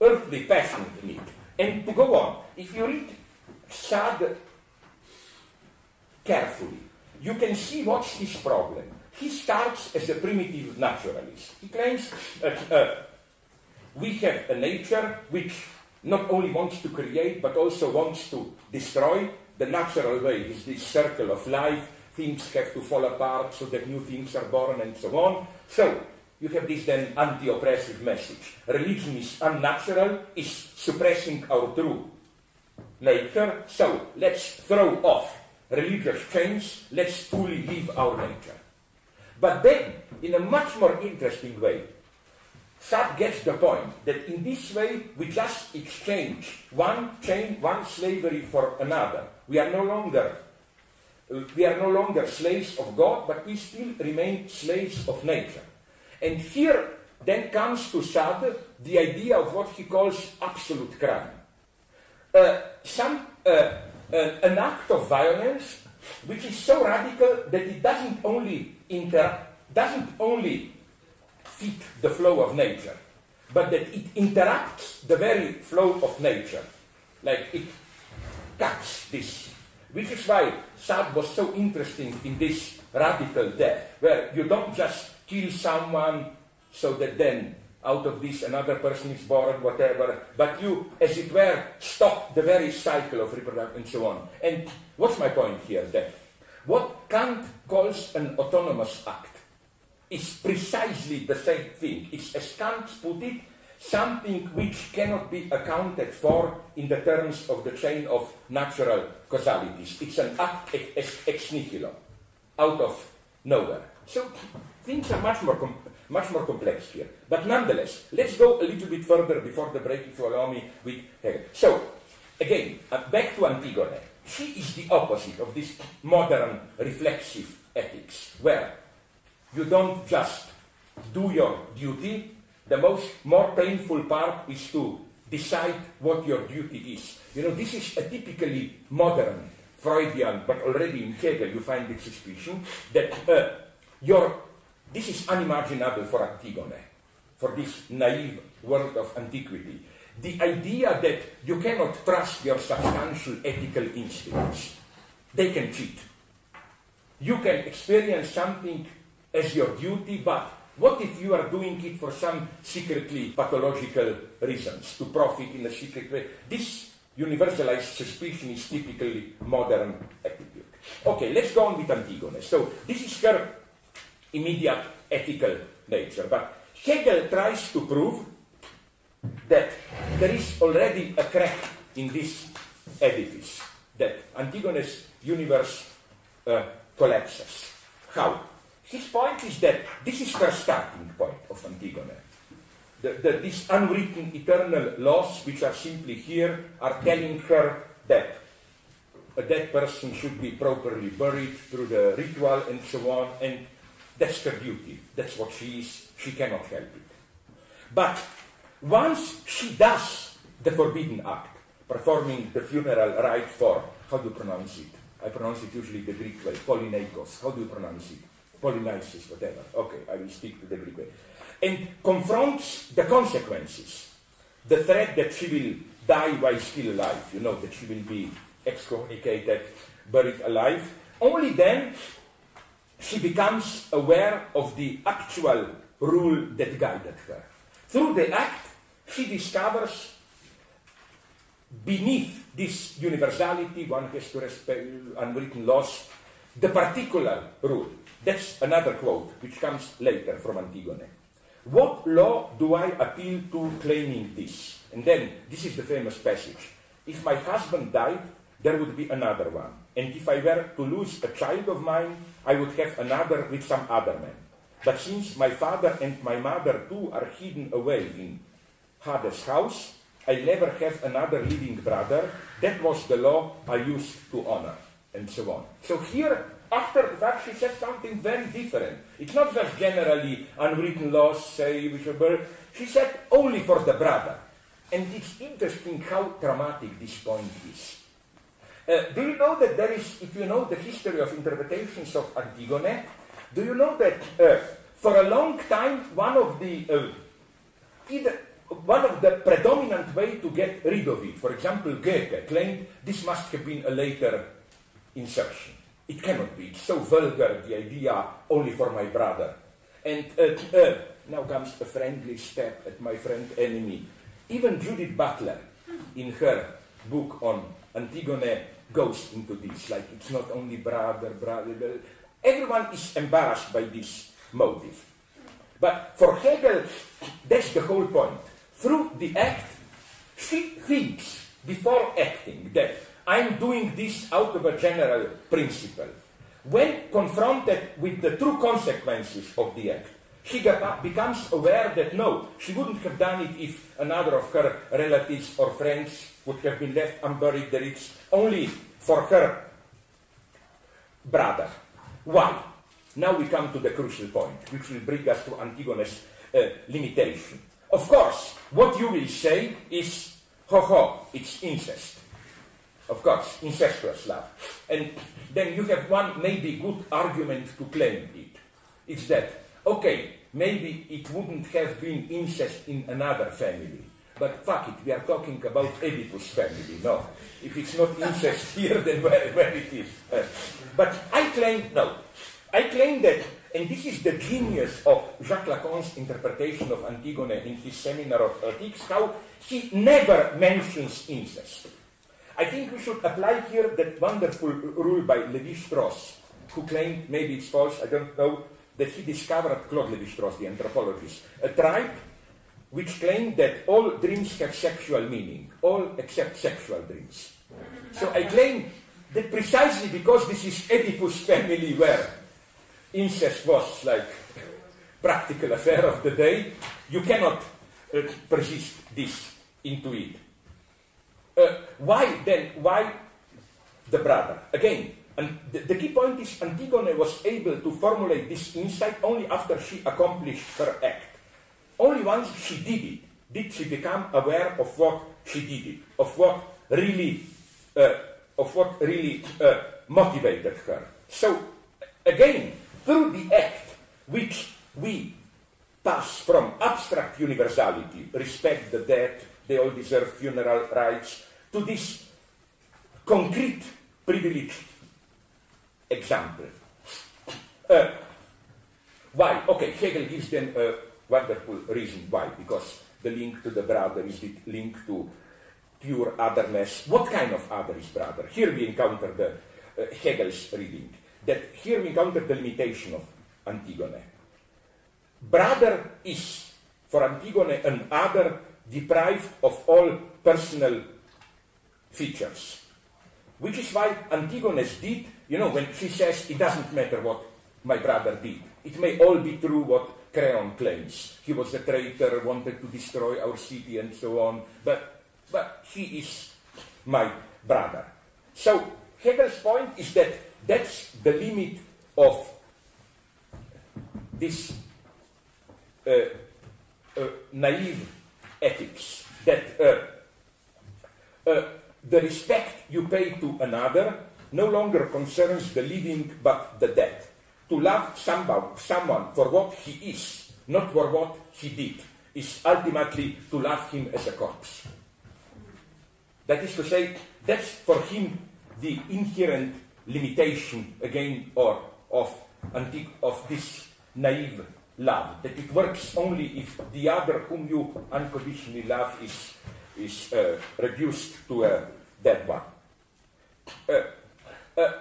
earthly passion in it. And to go on, if you read Sade carefully, you can see what's his problem. He starts as a primitive naturalist. He claims that uh, we have a nature which not only wants to create but also wants to destroy. The natural way is this circle of life. Things have to fall apart so that new things are born and so on. So, you have this then anti-oppressive message. Religion is unnatural, is suppressing our true nature, so let's throw off religious chains, let's fully live our nature. But then, in a much more interesting way, Sade gets the point that in this way we just exchange one chain, one slavery for another. We are no longer uh, we are no longer slaves of God, but we still remain slaves of nature. And here then comes to Sade the idea of what he calls absolute crime. Uh, some, uh, uh, an act of violence which is so radical that it doesn't only inter- doesn't only fit the flow of nature, but that it interrupts the very flow of nature. Like it cuts this. Which is why Sade was so interesting in this radical death, where you don't just kill someone so that then out of this another person is born, whatever, but you, as it were, stop the very cycle of reproduction and so on. And what's my point here then? What Kant calls an autonomous act is precisely the same thing. It's, as Kant put it, something which cannot be accounted for in the terms of the chain of natural causalities. It's an act ex, ex nihilo, out of nowhere. So things are much more, much more complex here. But nonetheless, let's go a little bit further before the break, if you allow me, with Hegel. So, again, uh, back to Antigone. She is the opposite of this modern reflexive ethics, where you don't just do your duty, the most more painful part is to decide what your duty is. You know, this is a typically modern Freudian, but already in Hegel you find the suspicion that uh, your this is unimaginable for Antigone, for this naive world of antiquity. The idea that you cannot trust your substantial ethical instincts. They can cheat. You can experience something as your duty, but what if you are doing it for some secretly pathological reasons, to profit in a secret way? This universalized suspicion is typically modern attitude. Okay, let's go on with Antigone. So this is her immediate ethical nature. But Hegel tries to prove that there is already a crack in this edifice, that Antigone's universe uh, collapses. How? His point is that this is her starting point of Antigone. The, these unwritten eternal laws, which are simply here, are telling her that a dead person should be properly buried through the ritual and so on, and that's her duty. That's what she is. She cannot help it. But once she does the forbidden act, performing the funeral rite for, how do you pronounce it? I pronounce it usually the Greek way, Polyneikos. How do you pronounce it? Polynices, whatever. Okay, I will stick to the Greek way. And confronts the consequences. the threat that she will die while still alive, you know, that she will be excommunicated, buried alive. Only then she becomes aware of the actual rule that guided her. Through the act, she discovers beneath this universality, one has to respect unwritten laws, the particular rule. That's another quote, which comes later from Antigone. What law do I appeal to claiming this? And then, this is the famous passage. If my husband died, there would be another one. And if I were to lose a child of mine, I would have another with some other man. But since my father and my mother too are hidden away in Hades' house, I never have another living brother. That was the law I used to honor, and so on. So here, after the fact, she says something very different. It's not just generally unwritten laws, say, which are She said only for the brother. And it's interesting how dramatic this point is. Uh, do you know that there is, if you know the history of interpretations of Antigone, do you know that uh, for a long time one of the uh, either one of the predominant way to get rid of it, for example, Goethe claimed this must have been a later insertion. It cannot be. It's so vulgar, the idea only for my brother. And uh, uh, now comes a friendly step at my friend enemy. Even Judith Butler, in her book on Antigone, goes into this. Like it's not only brother, brother. Everyone is embarrassed by this motive. But for Hegel, that's the whole point. Through the act, she thinks before acting that I'm doing this out of a general principle. When confronted with the true consequences of the act, she becomes aware that no, she wouldn't have done it if another of her relatives or friends would have been left unburied. That it's only for her brother. Why? Now we come to the crucial point, which will bring us to Antigone's uh, limitation. Of course, what you will say is, ho ho, it's incest. Of course, incestuous love. And then you have one maybe good argument to claim it. It's that, okay, maybe it wouldn't have been incest in another family. But fuck it, we are talking about Oedipus family, no. If it's not incest here, then where, where it is. Uh, but I claim, no. I claim that, and this is the genius of Jacques Lacan's interpretation of Antigone in his seminar of ethics, how he never mentions incest. I think we should apply here that wonderful rule by Levi-Strauss, who claimed, maybe it's false, I don't know, that he discovered, Claude Levi-Strauss, the anthropologist, a tribe which claimed that all dreams have sexual meaning, all except sexual dreams. So I claim that precisely because this is Oedipus family where incest was like practical affair of the day, you cannot uh, persist this into it. Uh, why then, why the brother? Again, and the, the, key point is Antigone was able to formulate this insight only after she accomplished her act. Only once she did it did she become aware of what she did it, of what really, uh, of what really uh, motivated her. So again, through the act which we pass from abstract universality, respect the dead, they all deserve funeral rites, to this concrete privileged example. Uh, why? Okay, Hegel gives then a wonderful reason why, because the link to the brother is the link to pure otherness. What kind of other is brother? Here we encounter the uh, Hegel's reading that here we encounter the limitation of Antigone. Brother is, for Antigone, an other deprived of all personal features. Which is why Antigone's deed, you know, when she says it doesn't matter what my brother did, it may all be true what Creon claims. He was a traitor, wanted to destroy our city, and so on, but, but he is my brother. So Hegel's point is that that's the limit of this uh, uh, naive ethics that uh, uh, the respect you pay to another no longer concerns the living but the dead. To love someone, someone for what he is, not for what he did, is ultimately to love him as a corpse. That is to say, that's for him the inherent limitation again or of, anti- of this naive love, that it works only if the other whom you unconditionally love is, is uh, reduced to a dead one. Uh, uh,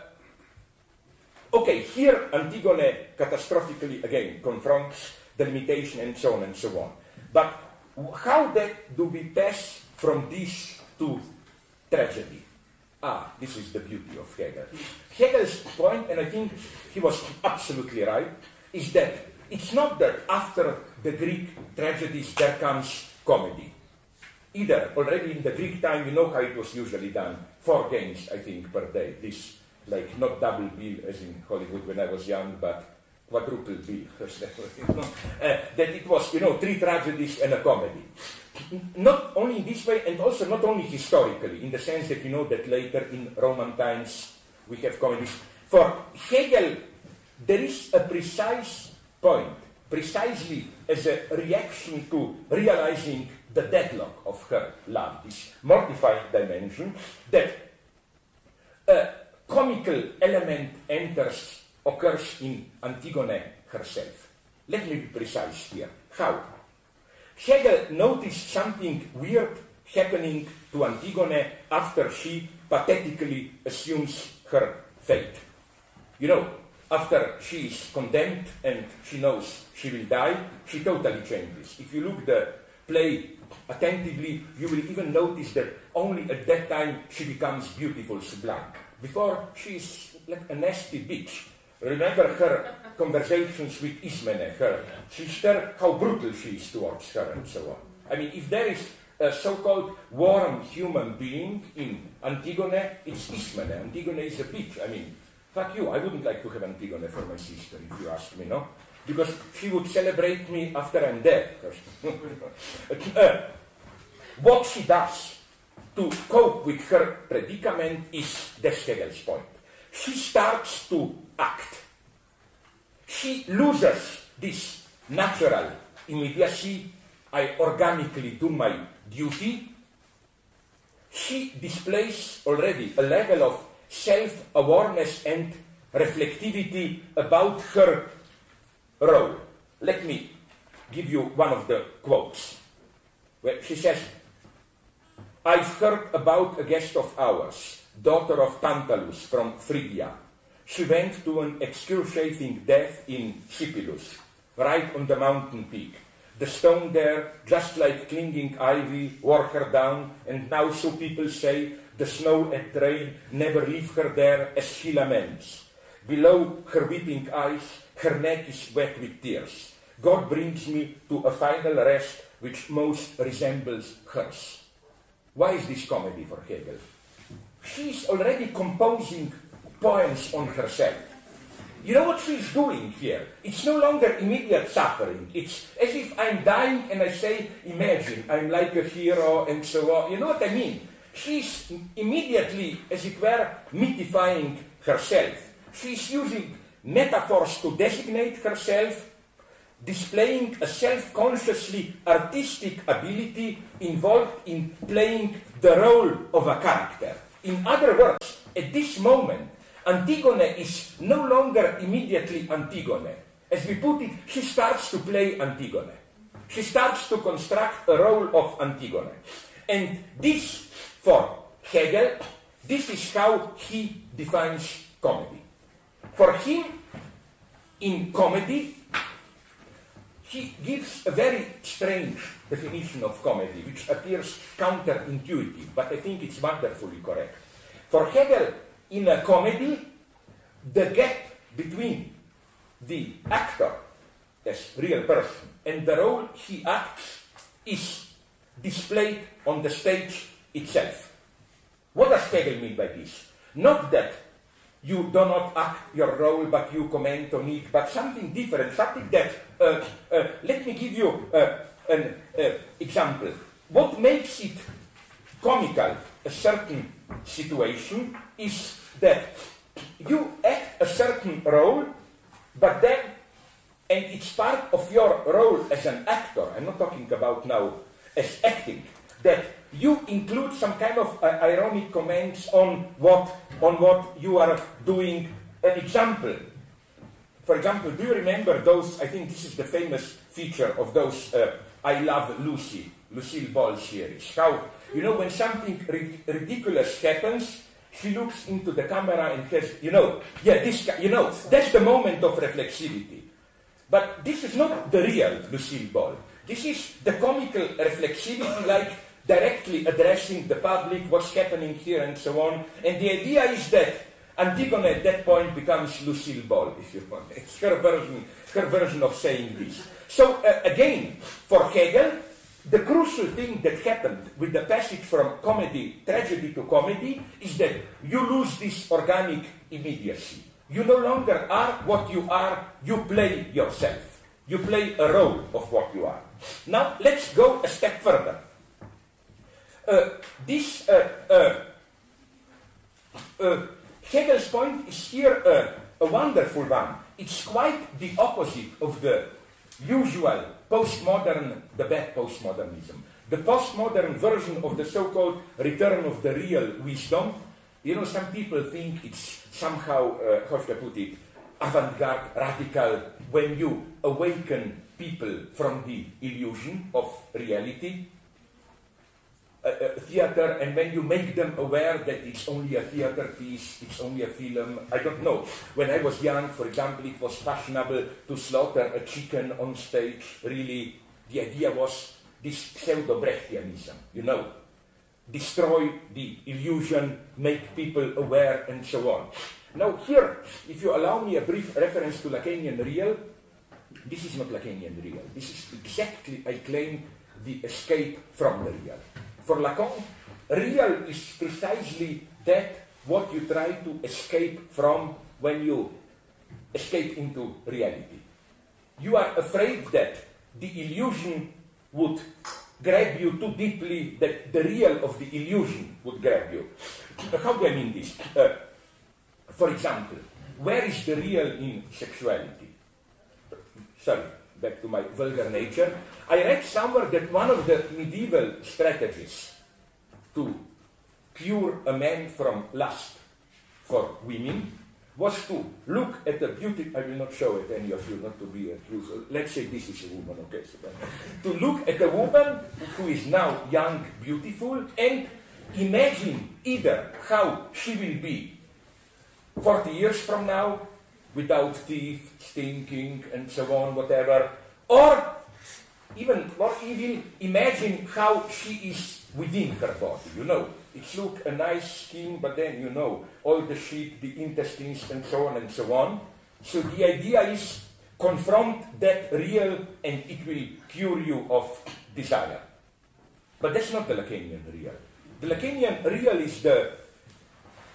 okay, here Antigone catastrophically again confronts the limitation and so on and so on. But how that do we pass from this to tragedy? Ah, this is the beauty of Hegel. Hegel's point, and I think he was absolutely right, is that it's not that after the Greek tragedies there comes comedy. Either already in the Greek time, you know how it was usually done. Four games, I think, per day. This, like, not double bill as in Hollywood when I was young, but quadruple bill. uh, that it was, you know, three tragedies and a comedy. Not only in this way, and also not only historically, in the sense that you know that later in Roman times we have comedies. For Hegel, there is a precise point, precisely as a reaction to realizing the deadlock of her love, this mortifying dimension, that a comical element enters, occurs in Antigone herself. Let me be precise here. How? Hegel noticed something weird happening to Antigone after she pathetically assumes her fate. You know, after she is condemned and she knows she will die, she totally changes. If you look the play attentively, you will even notice that only at that time she becomes beautiful, sublime. Before she is like a nasty bitch. Remember her conversations with Ismene, her sister, how brutal she is towards her and so on. I mean, if there is a so-called warm human being in Antigone, it's Ismene. Antigone is a bitch. I mean, fuck you. I wouldn't like to have Antigone for my sister, if you ask me, no? Because she would celebrate me after I'm dead. uh, what she does to cope with her predicament is that's Hegel's point. She starts to act. She loses this natural immediacy. I organically do my duty. She displays already a level of self awareness and reflectivity about her role. Let me give you one of the quotes. Where she says, I've heard about a guest of ours, daughter of Tantalus from Phrygia. She went to an excruciating death in Sipylus, right on the mountain peak. The stone there, just like clinging ivy, wore her down, and now so people say the snow and rain never leave her there as she laments. Below her weeping eyes, her neck is wet with tears. God brings me to a final rest which most resembles hers. Why is this comedy for Hegel? She's already composing poems on herself. You know what she's doing here? It's no longer immediate suffering. It's as if I'm dying and I say, imagine, I'm like a hero and so on. You know what I mean? She's immediately, as it were, mythifying herself. She's using metaphors to designate herself, displaying a self consciously artistic ability involved in playing the role of a character. In other words, at this moment, Antigone is no longer immediately Antigone. As we put it, she starts to play Antigone. She starts to construct a role of Antigone. And this, for Hegel, this is how he defines comedy. For him, in comedy, he gives a very strange definition of comedy, which appears counterintuitive, but I think it's wonderfully correct. For Hegel, in a comedy, the gap between the actor as real person and the role he acts is displayed on the stage itself. What does Hegel mean by this? Not that you do not act your role, but you comment on it, but something different, something that, uh, uh, let me give you uh, an example. What makes it comical, a certain situation, is that you act a certain role, but then and it's part of your role as an actor. I'm not talking about now as acting. That you include some kind of uh, ironic comments on what on what you are doing. An example. For example, do you remember those? I think this is the famous feature of those uh, I Love Lucy, Lucille Ball series. How you know when something ri- ridiculous happens, she looks into the camera and says, you know, yeah, this, you know, that's the moment of reflexivity. But this is not the real Lucille Ball. This is the comical reflexivity, like directly addressing the public, what's happening here, and so on. And the idea is that Antigone at that point becomes Lucille Ball, if you want. It's her version, her version of saying this. So uh, again, for Hegel, the crucial thing that happened with the passage from comedy, tragedy to comedy, is that you lose this organic immediacy. You no longer are what you are, you play yourself. You play a role of what you are. Now, let's go a step further. Uh, this uh, uh, uh Hegel's point is here uh, a wonderful one. It's quite the opposite of the usual postmodern, the bad postmodernism. The postmodern version of the so-called return of the real wisdom. You know, some people think it's somehow, uh, how should I put it, avant-garde, radical, when you awaken people from the illusion of reality theater and when you make them aware that it's only a theater piece, it's only a film, I don't know. When I was young, for example, it was fashionable to slaughter a chicken on stage. Really, the idea was this pseudo-Brechtianism, you know. Destroy the illusion, make people aware, and so on. Now, here, if you allow me a brief reference to Lacanian real, this is not Lacanian real. This is exactly, I claim, the escape from the real. For Lacan, real is precisely that what you try to escape from when you escape into reality. You are afraid that the illusion would grab you too deeply, that the real of the illusion would grab you. How do I mean this? Uh, for example, where is the real in sexuality? Sorry, back to my vulgar nature. I read somewhere that one of the medieval strategies to cure a man from lust for women was to look at the beauty. I will not show it any of you, not to be a accused. Let's say this is a woman, okay? So to look at a woman who is now young, beautiful, and imagine either how she will be 40 years from now, without teeth, stinking, and so on, whatever, or even more evil, imagine how she is within her body, you know. It's look a nice skin, but then, you know, all the shit, the intestines, and so on and so on. So the idea is confront that real and it will cure you of desire. But that's not the Lacanian real. The Lacanian real is the,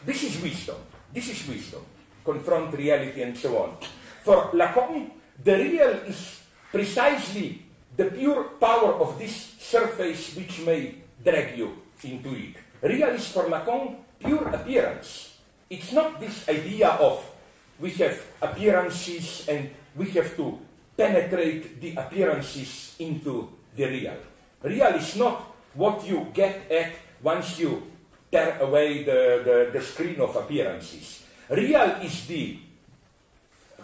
this is wisdom. This is wisdom. Confront reality and so on. For Lacan, the real is precisely the pure power of this surface which may drag you into it. Real is for Lacan pure appearance. It's not this idea of we have appearances and we have to penetrate the appearances into the real. Real is not what you get at once you tear away the, the, the screen of appearances. Real is the,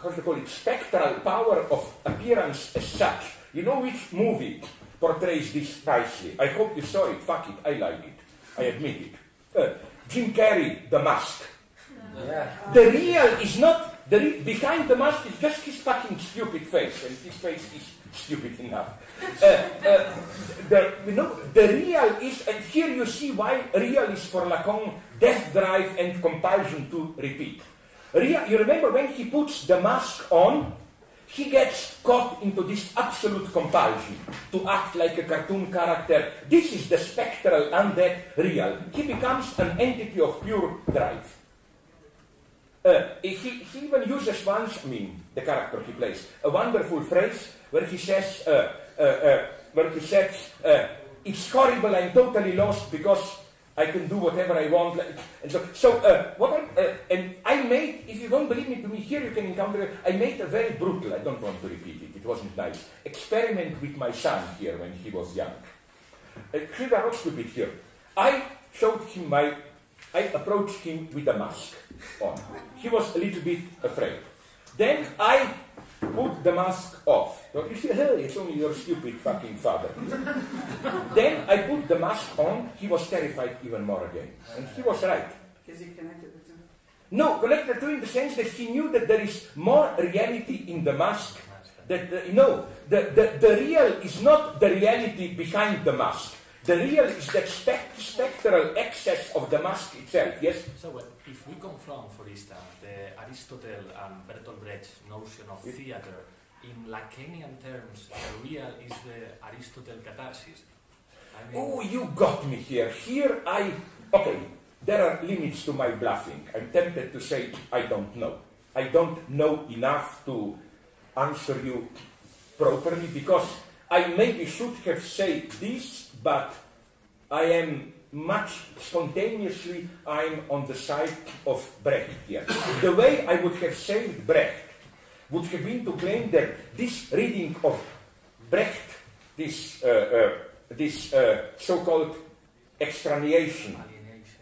how do you call it, spectral power of appearance as such you know which movie portrays this nicely? I hope you saw it. Fuck it, I like it. I admit it. Uh, Jim Carrey, The Mask. Yeah. The real is not the re- behind the mask is just his fucking stupid face, and his face is stupid enough. Uh, uh, the, you know, the real is, and here you see why real is for Lacan death drive and compulsion to repeat. Real, you remember when he puts the mask on, he gets caught into this absolute compulsion to act like a cartoon character. This is the spectral undead real. He becomes an entity of pure drive. Uh, he, he even uses once, I mean, the character he plays, a wonderful phrase where he says, uh, uh, uh where he says, it's horrible, I'm totally lost because I can do whatever I want. And so, so what I, and I made, if you don't believe me, to me here you can encounter. I made a very brutal, I don't want to repeat it, it wasn't nice, experiment with my son here when he was young. Uh, here not stupid here. I showed him my, I approached him with a mask on. He was a little bit afraid. Then I put the mask off. So you say, hey, it's only your stupid fucking father. then I put the mask on, he was terrified even more again. And he was right. Is he connected to No, connected to in the sense that he knew that there is more reality in the mask. That the, no, the, the, the real is not the reality behind the mask. The real is that spect- spectral excess of the mask itself. Yes? So uh, if we confront, for instance, the Aristotle and Bertolt Brecht notion of theater, in Lacanian terms, the real is the Aristotle catharsis. I mean, Oh, you got me here. Here I. Okay, there are limits to my bluffing. I'm tempted to say I don't know. I don't know enough to answer you properly because I maybe should have said this, but I am much spontaneously I'm on the side of Brecht here. The way I would have saved Brecht would have been to claim that this reading of Brecht, this uh, uh, this uh, so-called extraneation.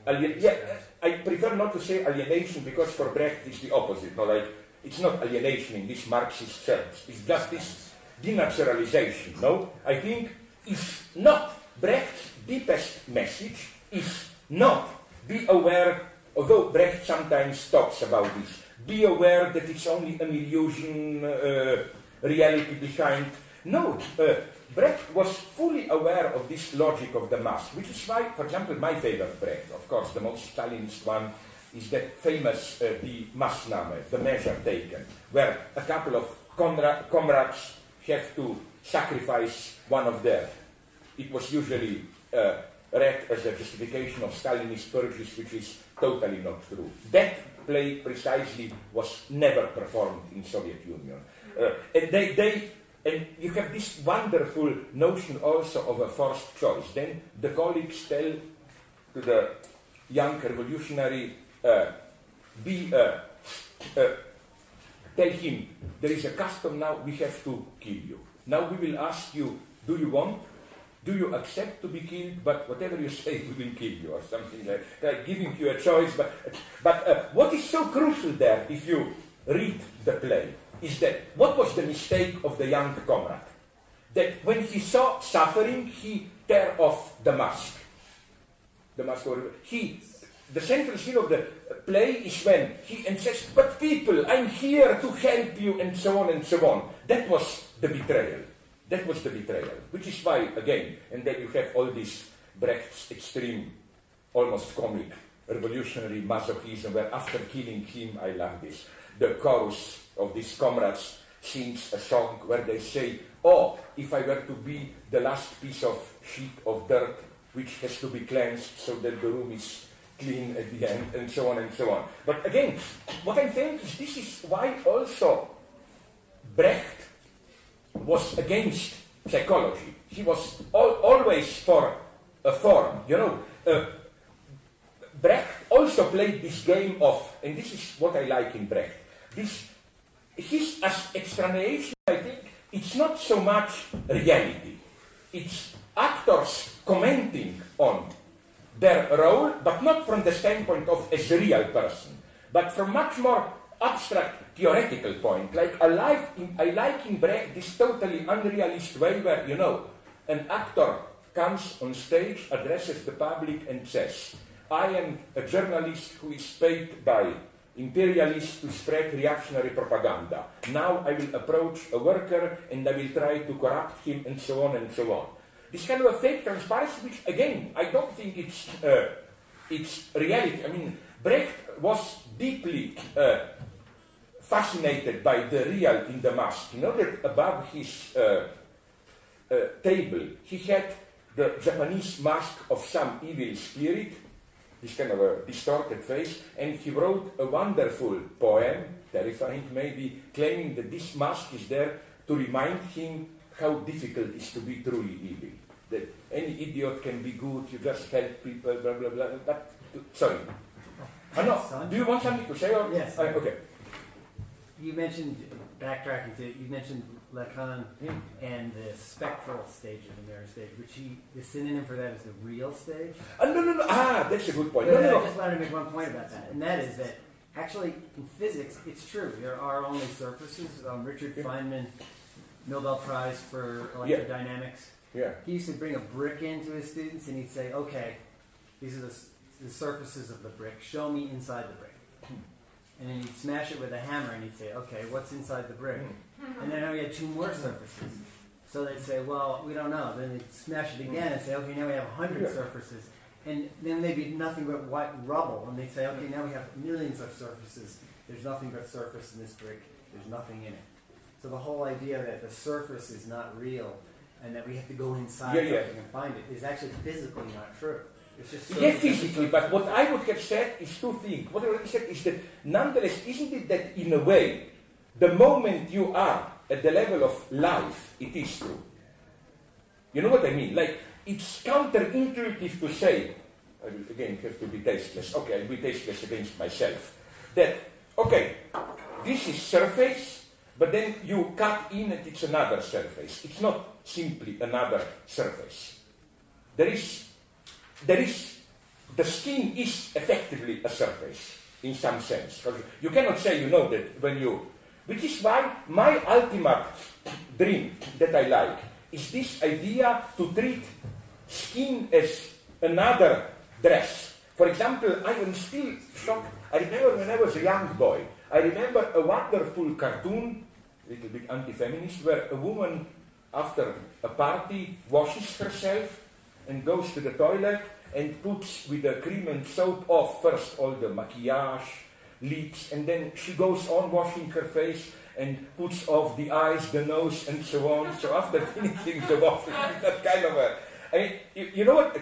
alienation. Yeah, I prefer not to say alienation because for Brecht it's the opposite. No, like it's not alienation in this Marxist sense. It's just this denaturalization. No, I think is not Brecht's deepest message. Is not be aware. Although Brecht sometimes talks about this, be aware that it's only an illusion, uh, reality behind. No, uh, Brecht was fully aware of this logic of the mass, which is why, for example, my favorite Brecht, of course, the most Stalinist one, is that famous uh, the Maßnahme, the measure taken, where a couple of comra- comrades have to sacrifice one of their. It was usually uh, read as a justification of Stalinist purges, which is totally not true. That play precisely was never performed in Soviet Union. Uh, and they, they and you have this wonderful notion also of a forced choice. Then the colleagues tell to the young revolutionary, uh, be, uh, uh, tell him, there is a custom now, we have to kill you. Now we will ask you, do you want? Do you accept to be killed? But whatever you say, we will kill you, or something like, like giving you a choice. But, but uh, what is so crucial there, if you read the play, is that what was the mistake of the young comrade? That when he saw suffering, he tear off the mask. The mask over. He, the central scene of the play is when he insists, but people, I'm here to help you, and so on and so on. That was the betrayal. That was the betrayal. Which is why, again, and then you have all this Brecht's extreme, almost comic, revolutionary masochism, where after killing him, I love this, the chorus of these comrades sings a song where they say, Oh, if I were to be the last piece of sheet of dirt which has to be cleansed so that the room is clean at the end, and so on and so on. But again, what I'm saying is this is why also Brecht was against psychology. He was al- always for a form, you know. Uh, Brecht also played this game of, and this is what I like in Brecht, this his as extraneation, I think, it's not so much reality. It's actors commenting on their role, but not from the standpoint of as a real person, but from much more abstract theoretical point. Like I like in, I like in Brecht this totally unrealist way where, you know, an actor comes on stage, addresses the public and says, I am a journalist who is paid by imperialists to spread reactionary propaganda. Now I will approach a worker and I will try to corrupt him and so on and so on. This kind of a fake transparency, which again, I don't think it's, uh, it's reality. I mean, Brecht was deeply uh, fascinated by the real in the mask. You know that above his uh, uh, table, he had the Japanese mask of some evil spirit, this kind of a distorted face, and he wrote a wonderful poem, terrifying maybe, claiming that this mask is there to remind him how difficult it is to be truly evil. That any idiot can be good, you just help people, blah, blah, blah. But, sorry. Oh, no. Son? Do you want something to say? Or? Yes. Okay. You mentioned, backtracking to, it, you mentioned Lacan Hmm. and the spectral stage of the mirror stage, which he, the synonym for that is the real stage. Uh, no, no, no. Ah, that's a good point. No, But no, I no. just wanted to make one point about that, and that is that actually in physics, it's true. There are only surfaces. Um, Richard Yeah. Feynman, Nobel Prize for electrodynamics. Yeah. He used to bring a brick into his students, and he'd say, "Okay, these are the, the surfaces of the brick. Show me inside the brick." And then he'd smash it with a hammer, and he'd say, "Okay, what's inside the brick?" And then oh, we had two more surfaces. So they'd say, "Well, we don't know." Then they'd smash it again and say, "Okay, now we have a hundred surfaces." And then they'd be nothing but white rubble, and they'd say, "Okay, now we have millions of surfaces. There's nothing but surface in this brick. There's nothing in it." So the whole idea that the surface is not real and that we have to go inside Yeah, yeah. and find it is actually physically not true. Yeah, surface- physically, but what I would have said is two things. What I already said is that nonetheless, isn't it that in a way, the moment you are at the level of life, it is true. You know what I mean? Like, it's counterintuitive to say, I will again have to be tasteless. Okay, I'll be tasteless against myself. That, okay, this is surface, but then you cut in and it's another surface. It's not simply another surface. There is, there is, the skin is effectively a surface in some sense. You cannot say you know that when you, which is why my ultimate dream that I like is this idea to treat skin as another dress. For example, I am still shocked. I remember when I was a young boy, I remember a wonderful cartoon, a little bit anti-feminist, where a woman, after a party, washes herself and goes to the toilet and puts with the cream and soap off first all the maquillage, lips, and then she goes on washing her face and puts off the eyes, the nose, and so on. So after finishing the washing, that kind of a. I mean, you, you know what?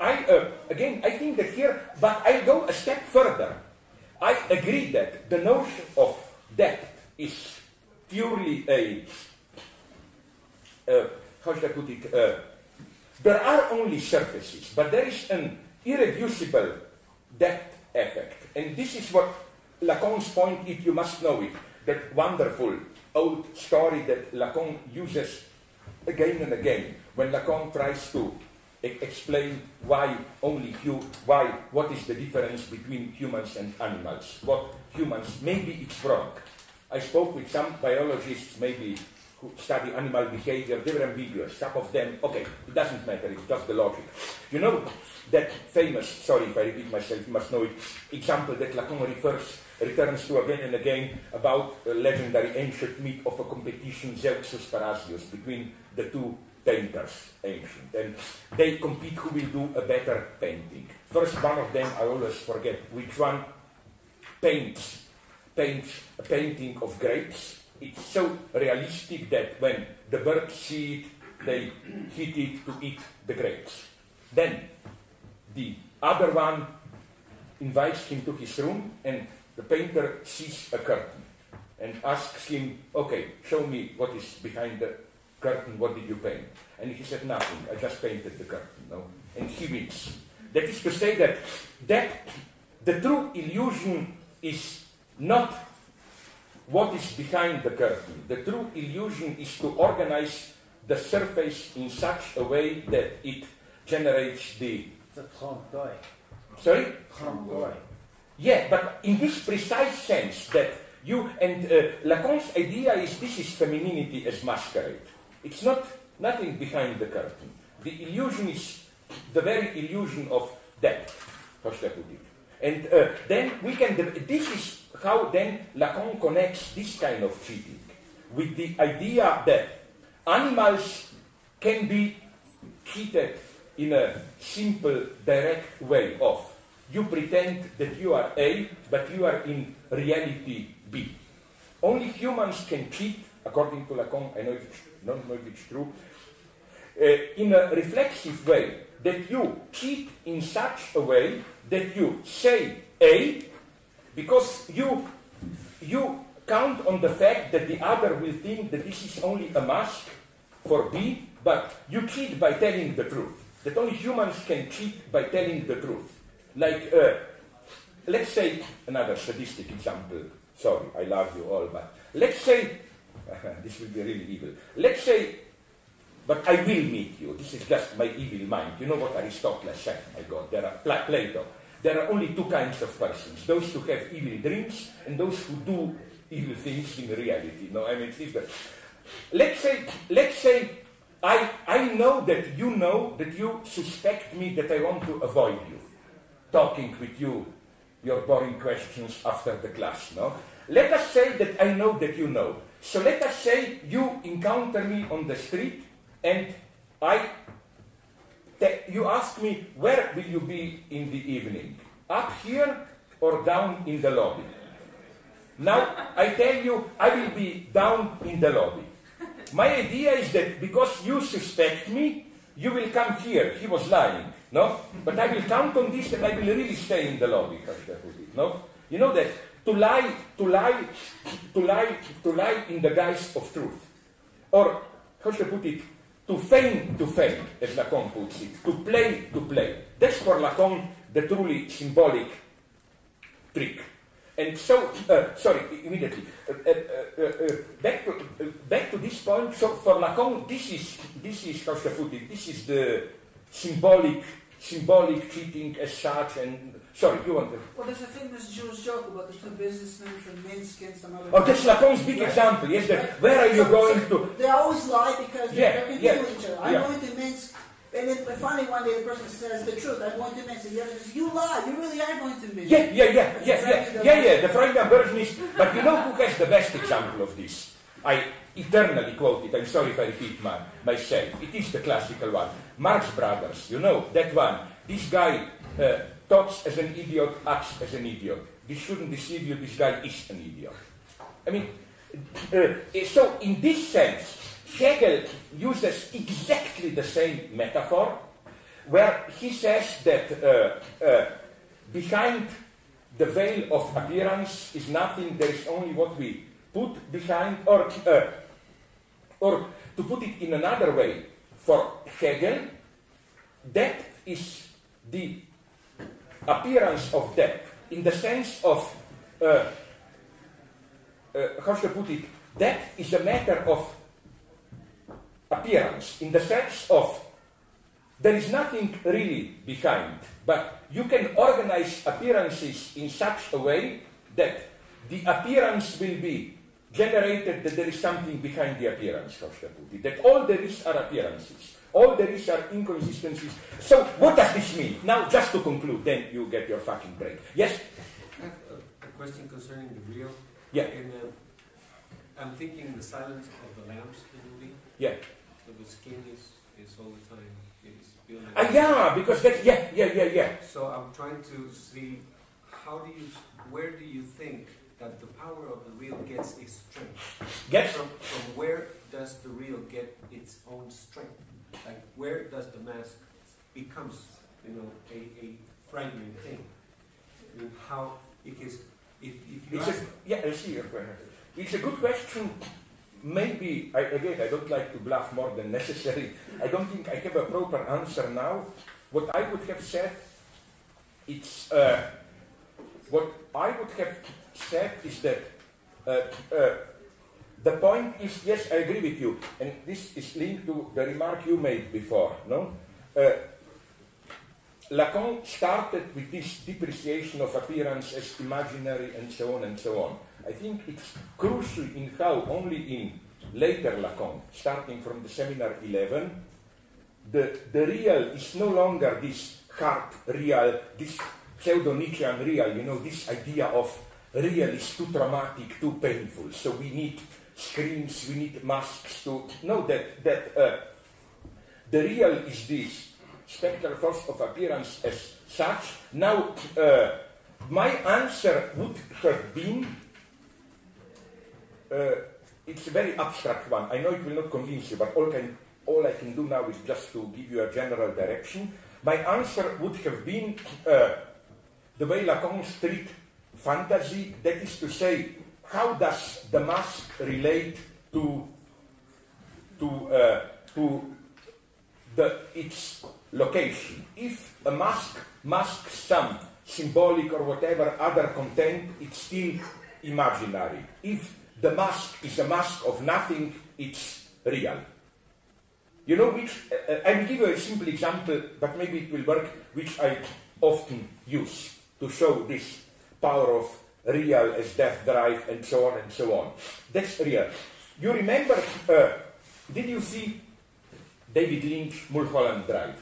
I uh, again, I think that here, but I go a step further. I agree that the notion of depth is purely a. Uh, how should I put it? Uh, there are only surfaces, but there is an irreducible depth effect. And this is what Lacan's point, if you must know it, that wonderful old story that Lacan uses again and again when Lacan tries to e- explain why only hu- why what is the difference between humans and animals what humans maybe it's wrong i spoke with some biologists maybe who study animal behavior they were ambiguous some of them okay it doesn't matter it's just the logic you know that famous sorry if i repeat myself you must know it example that lacan refers returns to again and again about a legendary ancient myth of a competition Zeuxis Parrhasius between the two painters, ancient, and they compete who will do a better painting. First, one of them, I always forget which one, paints, paints a painting of grapes. It's so realistic that when the birds see it, they hit it to eat the grapes. Then, the other one invites him to his room and the painter sees a curtain and asks him, okay, show me what is behind the curtain, what did you paint? And he said, nothing, I just painted the curtain. No? And he wins. That is to say that, that the true illusion is not what is behind the curtain. The true illusion is to organize the surface in such a way that it generates the... Sorry? Yeah, but in this precise sense that you and uh, Lacan's idea is this is femininity as masquerade. It's not nothing behind the curtain. The illusion is the very illusion of depth. How should I put it? And uh, then we can. This is how then Lacan connects this kind of cheating with the idea that animals can be cheated in a simple, direct way of you pretend that you are A, but you are in reality B. Only humans can cheat, according to Lacan, I know it's, don't know if it's true, uh, in a reflexive way, that you cheat in such a way that you say A, because you, you count on the fact that the other will think that this is only a mask for B, but you cheat by telling the truth. That only humans can cheat by telling the truth. Like, uh, let's say another sadistic example. Sorry, I love you all, but let's say this will be really evil. Let's say, but I will meet you. This is just my evil mind. You know what Aristotle said? My God, there are Pla- Plato. There are only two kinds of persons: those who have evil dreams and those who do evil things in reality. No, I mean, it's different. Let's say, let's say, I I know that you know that you suspect me that I want to avoid you, talking with you, your boring questions after the class. No, let us say that I know that you know. So let us say you encounter me on the street and I you ask me where will you be in the evening? Up here or down in the lobby? Now I tell you I will be down in the lobby. My idea is that because you suspect me, you will come here. He was lying, no? But I will count on this and I will really stay in the lobby, no? You know that to lie, to lie, to lie, to lie in the guise of truth. Or, how should I put it? To feign to feign, as Lacan puts it. To play to play. That's for Lacan the truly symbolic trick. And so, uh, sorry, immediately, uh, uh, uh, uh, back, to, uh, back to this point, so for Lacan, this is, this is, how should I put it, this is the symbolic, symbolic cheating as such, and, sorry, you want to... Well, there's a famous Jewish joke about the two businessmen from Minsk and some other. Oh, that's Lacan's big Right. example, yes, Right. where are you So- going so to? They always lie because Yeah, they're competing yeah, with each other. I'm yeah. going to Minsk, and then finally one day the person says the truth. I'm going to Minsk, and the other says, "You lie. You really are going to Minsk." Yeah, yeah, yeah, yeah, yeah, yeah, yeah, the Freudian version is, but you know who has the best example of this? I eternally quote it, I'm sorry if I repeat my, myself. It is the classical one. Marx Brothers, you know, that one. This guy uh, talks as an idiot, acts as an idiot. This shouldn't deceive you, this guy is an idiot. I mean, uh, so in this sense, Hegel uses exactly the same metaphor, where he says that uh, uh, behind the veil of appearance is nothing, there is only what we put behind, or, uh, or to put it in another way, for Hegel, that is the appearance of depth, in the sense of, uh, uh, how I put it, depth is a matter of appearance, in the sense of there is nothing really behind, but you can organize appearances in such a way that the appearance will be generated that there is something behind the appearance, how should I put it? That all there is are appearances. All there is are inconsistencies. So what does this mean? Now, just to conclude, then you get your fucking break. Yes? I have a, a question concerning the real. Yeah. And uh, I'm thinking the silence of the lambs, the movie. Yeah. So the skin is, is all the time is building. Ah, yeah, because that, yeah, yeah, yeah, yeah. So I'm trying to see how do you, where do you think that the power of the real gets its strength? Get From, from where does the real get its own strength? Like where does the mask becomes, you know, a, a frightening thing? I mean, how because if, if you It's a, yeah, I see your question. It's a good question. Maybe, I, again, I don't like to bluff more than necessary. I don't think I have a proper answer now. What I would have said, it's, uh, what I would have said is that uh, uh, the point is, yes, I agree with you, and this is linked to the remark you made before, no? Uh, Lacan started with this depreciation of appearance as imaginary and so on and so on. I think it's crucial in how only in later Lacan, starting from the seminar 11, the, the real is no longer this hard real, this pseudo-Nietzschean real, you know, this idea of real is too traumatic, too painful, so we need screens, we need masks to know that, that uh, the real is this spectral force of appearance as such. Now, uh, my answer would have been uh, it's a very abstract one. I know it will not convince you, but all, can, all I can do now is just to give you a general direction. My answer would have been uh, the way Lacan treat fantasy, that is to say, how does the mask relate to, to, uh, to the, its location? If a mask masks some symbolic or whatever other content, it's still imaginary. If the mask is a mask of nothing, it's real. You know which, uh, uh, I will give you a simple example, but maybe it will work, which I often use to show this power of real as death drive and so on and so on. That's real. You remember, uh, did you see David Lynch, Mulholland Drive?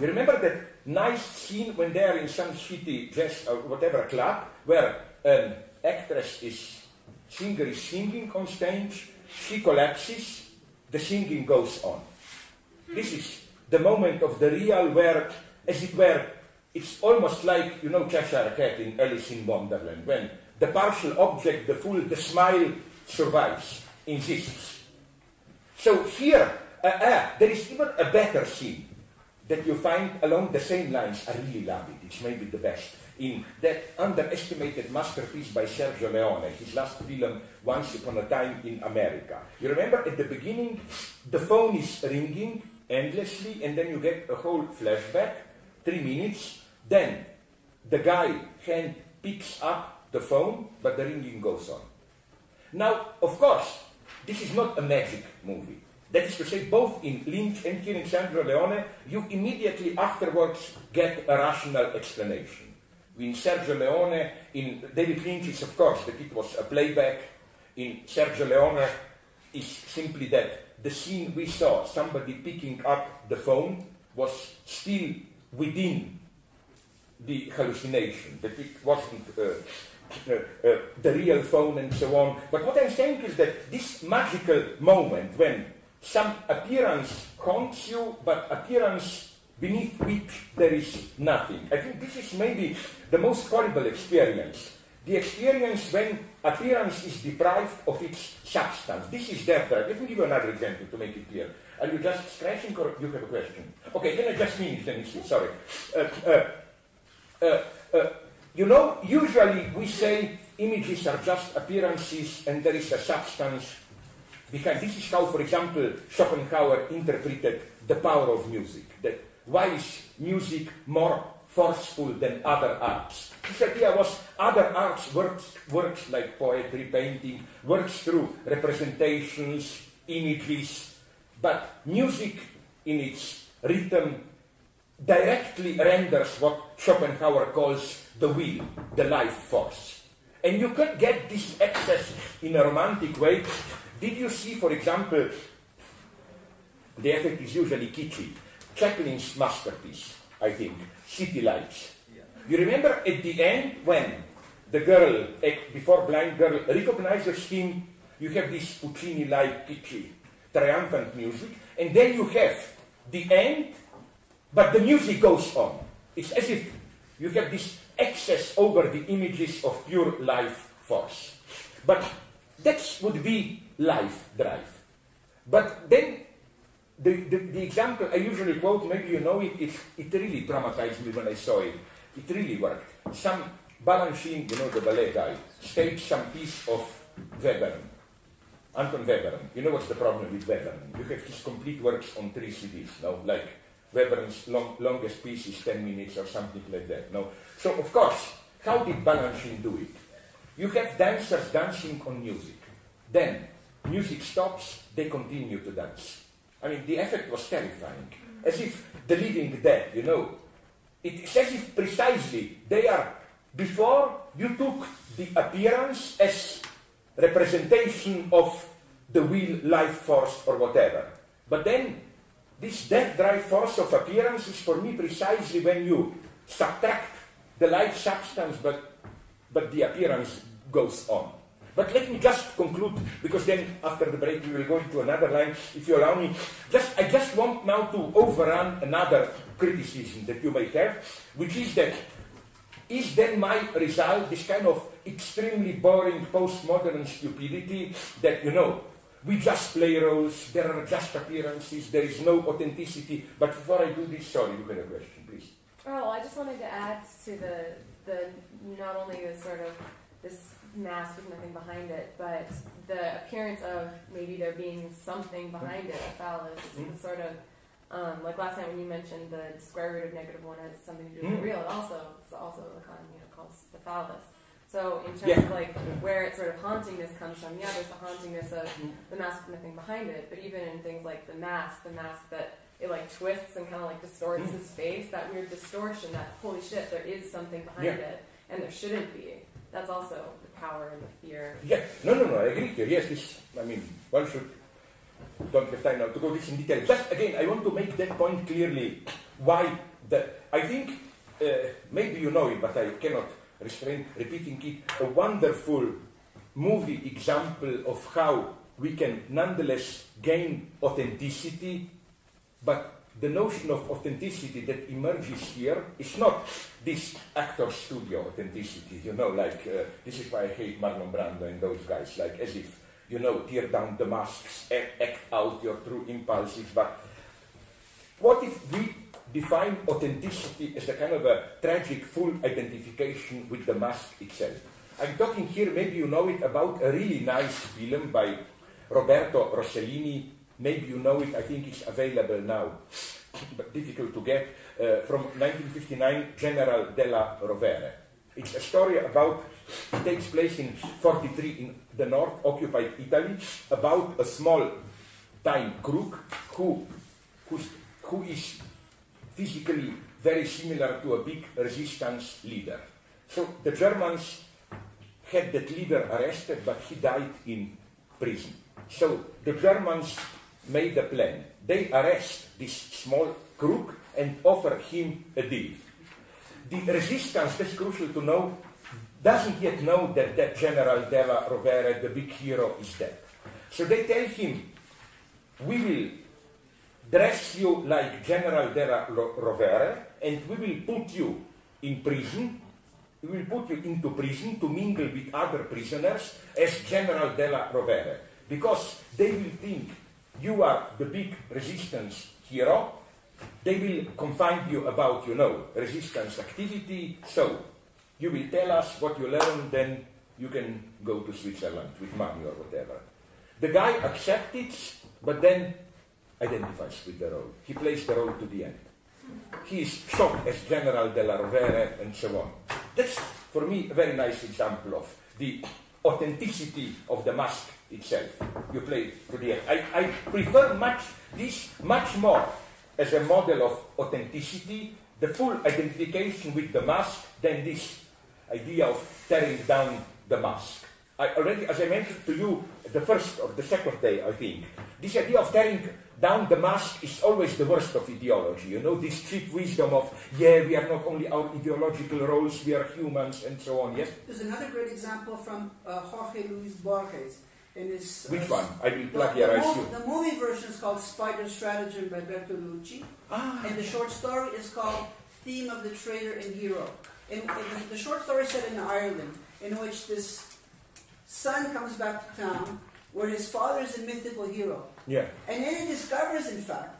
You remember that nice scene when they're in some shitty jazz or whatever club where an actress is, singer is singing on stage, she collapses, the singing goes on. This is the moment of the real where, as it were, it's almost like, you know, Cheshire Cat in Alice in Wonderland, when the partial object, the full, the smile survives, insists. So here, uh, uh, there is even a better scene that you find along the same lines. I really love it. It's maybe the best. In that underestimated masterpiece by Sergio Leone, his last film, Once Upon a Time in America. You remember at the beginning, the phone is ringing endlessly, and then you get a whole flashback, three minutes. Then the guy hand picks up the phone, but the ringing goes on. Now, of course, this is not a magic movie. That is to say, both in Lynch and here in Sergio Leone, you immediately afterwards get a rational explanation. In Sergio Leone, in David Lynch, is of course that it was a playback. In Sergio Leone, is simply that the scene we saw, somebody picking up the phone, was still within the hallucination, that it wasn't uh, uh, uh, the real phone and so on. But what I'm saying is that this magical moment when some appearance haunts you, but appearance beneath which there is nothing. I think this is maybe the most horrible experience. The experience when appearance is deprived of its substance. This is death? Let me give you another example to make it clear. Are you just scratching or you have a question? Okay, can I just finish then? Sorry. Uh, uh, uh, you know, usually we say images are just appearances and there is a substance behind. This is how, for example, Schopenhauer interpreted the power of music. That why is music more forceful than other arts? His idea was other arts works, works like poetry, painting, works through representations, images, but music in its rhythm directly renders what Schopenhauer calls the will, the life force. And you can get this excess in a romantic way. Did you see, for example, the effect is usually kitschy. Chaplin's masterpiece, I think, City Lights. You remember at the end when the girl, eh, before blind girl, recognizes him, you have this Puccini-like kitschy, triumphant music, and then you have the end, but the music goes on. It's as if you have this excess over the images of pure life force. But that would be life drive. But then the, the, the, example I usually quote, maybe you know it, it, it really traumatized me when I saw it. It really worked. Some Balanchine, you know, the ballet guy, staged some piece of Webern, Anton Webern. You know what's the problem with Webern? You have his complete works on three CDs, no? Like Webern's long, longest piece is 10 minutes or something like that, no? So, of course, how did Balanchine do it? You have dancers dancing on music. Then, music stops, they continue to dance. I mean, the effect was terrifying. As if the living dead, you know. It's as if precisely they are, before you took the appearance as representation of the will, life force, or whatever. But then, this death drive force of appearance is for me precisely when you subtract the life substance, but, but the appearance goes on. But let me just conclude, because then after the break we will go into another line, if you allow me. Just, I just want now to overrun another criticism that you may have, which is that is then my result this kind of extremely boring postmodern stupidity that, you know, we just play roles, there are just appearances, there is no authenticity. But before I do this, sorry, you have a question, please. Oh, I just wanted to add to the the not only the sort of this mask with nothing behind it, but the appearance of maybe there being something behind it, a phallus, Mhm. the sort of Um, like last time when you mentioned the square root of negative one has something to do with Mm. real, it also it's also Lacan you know calls the phallus. So in terms Yeah. of like where its sort of hauntingness comes from, yeah, there's the hauntingness of the mask with nothing behind it, but even in things like the mask, the mask that it like twists and kind of like distorts Mm. his face, that weird distortion, that holy shit, there is something behind it, and there shouldn't be. That's also the power and the fear. Yeah, no, no, no, I agree here. Yes, this, I mean, one should, don't have time now to go this in detail. Just again, I want to make that point clearly. Why the, I think, uh, maybe you know it, but I cannot repeating it. A wonderful movie example of how we can nonetheless gain authenticity, but the notion of authenticity that emerges here is not this actor studio authenticity, you know, like uh, this is why I hate Marlon Brando and those guys, like as if, you know, tear down the masks, act out your true impulses. But what if we define authenticity as a kind of a tragic full identification with the mask itself? I'm talking here, maybe you know it, about a really nice film by Roberto Rossellini. Maybe you know it, I think it's available now, but difficult to get, uh, from 1959, General della Rovere. It's a story about, it takes place in 43 in the north, occupied Italy, about a small time crook who, who is physically very similar to a big resistance leader. So the Germans had that leader arrested, but he died in prison. So the Germans made a plan. They arrest this small crook and offer him a deal. The resistance, that's crucial to know, doesn't yet know that that General Della Rovere, the big hero, is dead. So they tell him, we will dress you like General Della Rovere and we will put you in prison. We will put you into prison to mingle with other prisoners as General Della Rovere because they will think you are the big resistance hero. They will confine you about, you know, resistance activity. So you will tell us what you learned, then you can go to Switzerland with money or whatever. The guy accepts it, but then identifies with the role. He plays the role to the end. He is shot as General della Rovere and so on. That's, for me, a very nice example of the authenticity of the mask itself. You play to the end. I, I prefer much this much more as a model of authenticity, the full identification with the mask, than this idea of tearing down the mask. I already, as I mentioned to you, the first or the second day, I think, this idea of tearing down the mask is always the worst of ideology. You know, this cheap wisdom of, yeah, we are not only our ideological roles, we are humans, and so on. Yes? There's another great example from uh, Jorge Luis Borges in his. uh, Which one? I will plagiarize the, you. mov- the movie version is called Spider Stratagem by Bertolucci, Ah, and the short story is called Theme of the Traitor and Hero. And, the short story is set in Ireland, in which this son comes back to town, where his father is a mythical hero. Yeah. And then he discovers, in fact,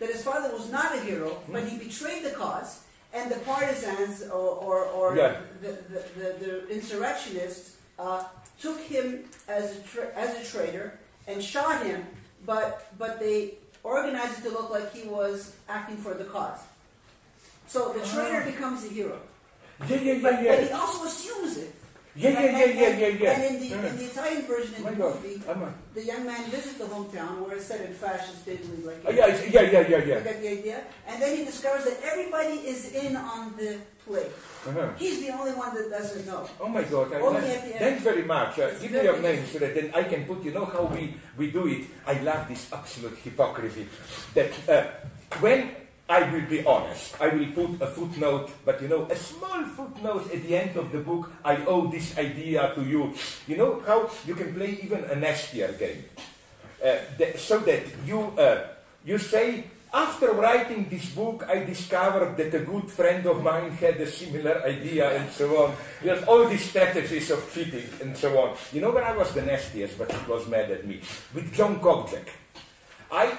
that his father was not a hero, Hmm. but he betrayed the cause, and the partisans or, or, or Yeah. the, the, the, the insurrectionists uh, took him as a, tra- as a traitor and shot him, but, but they organized it to look like he was acting for the cause. So the traitor becomes a hero. Yeah, yeah, But, Ah. yeah, but he also assumes it. Yeah, yeah, yeah, yeah, yeah, yeah. And in the, Yeah. in the Italian version in My the God. movie, I'm a- the young man visits the hometown where it's set in fascist Italy, like Ah, yeah, it's- yeah, yeah, yeah, you get the idea? And then he discovers that everybody is in on the play. Uh-huh. He's the only one that doesn't know. Oh my God! I Only at the end. Thanks very much. Uh, give me your name so that then I can put. You know how we, we do it. I love this absolute hypocrisy. That uh, when I will be honest, I will put a footnote, but you know, a small footnote at the end of the book. I owe this idea to you. You know how you can play even a nastier game, uh, so that you uh, you say. After writing this book, I discovered that a good friend of mine had a similar idea and so on. There's all these strategies of cheating and so on. You know where I was the nastiest, but it was mad at me? With Joan Copjec. I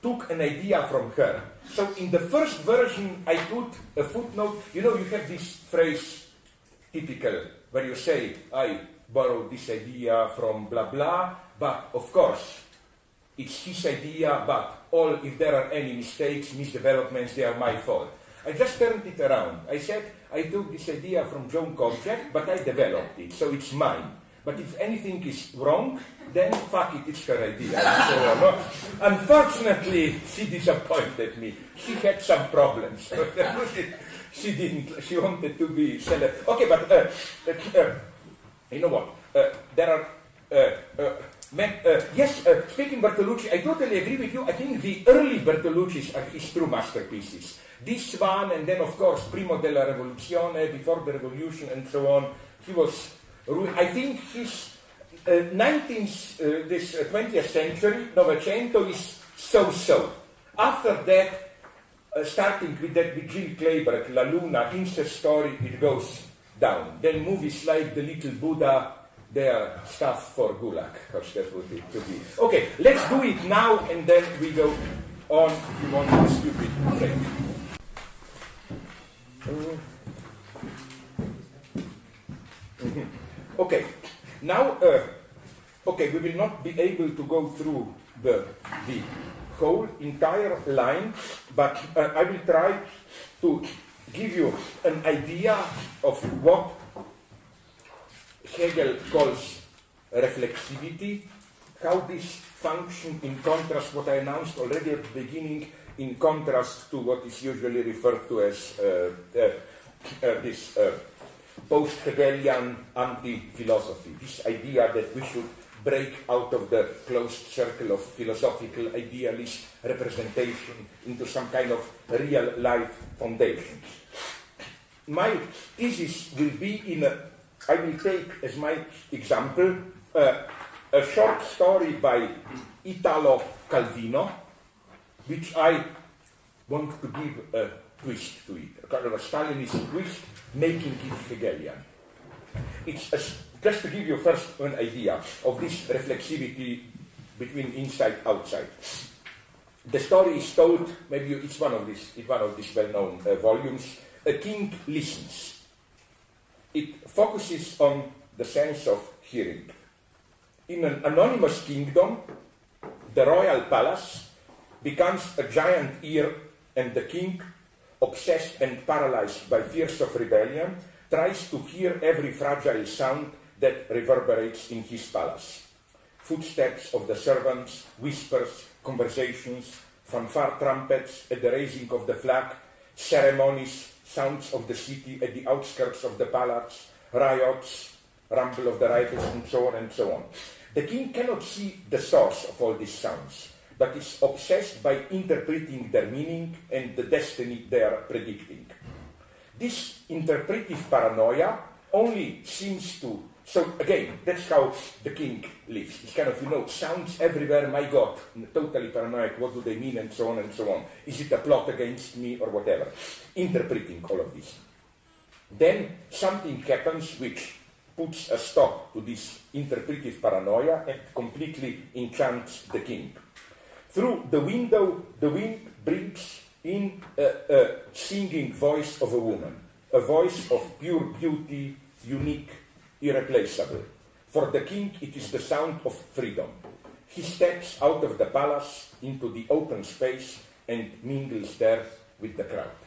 took an idea from her. So in the first version, I put a footnote. You know, you have this phrase, typical, where you say, I borrowed this idea from blah blah, but of course, it's his idea, but all, if there are any mistakes, misdevelopments, they are my fault. I just turned it around. I said, I took this idea from Joan Copjec, but I developed it, so it's mine. But if anything is wrong, then fuck it, it's her idea. So no? Unfortunately, she disappointed me. She had some problems. she didn't, she wanted to be celeb. Okay, but uh, uh, you know what? Uh, there are uh, uh, men, uh, yes, uh, speaking Bertolucci, I totally agree with you. I think the early Bertolucci's are his true masterpieces. This one, and then of course Prima della Rivoluzione, before the revolution, and so on. He was, I think uh, 19th, uh, this uh, 20th century, Novecento is so-so. After that, uh, starting with that with Jill Clayburgh, La Luna, incest story, it goes down. Then movies like The Little Buddha, they are stuff for Gulag, because that's what it to be. Okay, let's do it now, and then we go on if you want the stupid thing. Uh. Okay, now, uh, okay, we will not be able to go through the, the whole entire line, but uh, I will try to give you an idea of what Hegel calls reflexivity, how this function in contrast, what I announced already at the beginning, in contrast to what is usually referred to as uh, uh, uh, this uh, post-Hegelian anti-philosophy, this idea that we should break out of the closed circle of philosophical idealist representation into some kind of real life foundation. My thesis will be in a, I will take as my example uh, a short story by Italo Calvino, which I want to give a twist to it, a kind of a Stalinist twist, making it Hegelian. It's a, just to give you first an idea of this reflexivity between inside outside. The story is told, maybe it's one of these, one of these well-known uh, volumes. A king listens. It focuses on the sense of hearing. In an anonymous kingdom, the royal palace becomes a giant ear, and the king, obsessed and paralyzed by fears of rebellion, tries to hear every fragile sound that reverberates in his palace. Footsteps of the servants, whispers, conversations, fanfare trumpets at the raising of the flag, ceremonies, sounds of the city at the outskirts of the palace, riots, rumble of the rifles, and so on and so on. The king cannot see the source of all these sounds, but is obsessed by interpreting their meaning and the destiny they are predicting. This interpretive paranoia only seems to. So again, that's how the king lives. It's kind of, you know, sounds everywhere, my God, totally paranoid, what do they mean, and so on and so on. Is it a plot against me or whatever? Interpreting all of this. Then something happens which puts a stop to this interpretive paranoia and completely enchants the king. Through the window, the wind brings in a, a singing voice of a woman, a voice of pure beauty, unique, irreplaceable. For the king, it is the sound of freedom. He steps out of the palace into the open space and mingles there with the crowd.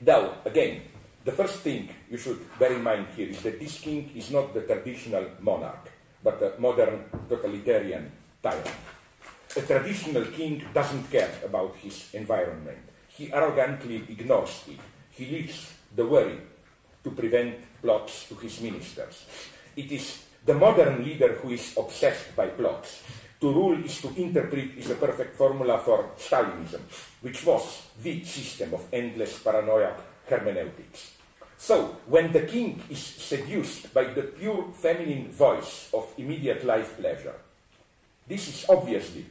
Now, again, the first thing you should bear in mind here is that this king is not the traditional monarch, but a modern totalitarian A traditional king doesn't care about his environment. He arrogantly ignores it. He leaves the worry to prevent plots to his ministers. It is the modern leader who is obsessed by plots. To rule is to interpret is a perfect formula for Stalinism, which was the system of endless paranoia hermeneutics. So, when the king is seduced by the pure feminine voice of immediate life pleasure, this is obviously,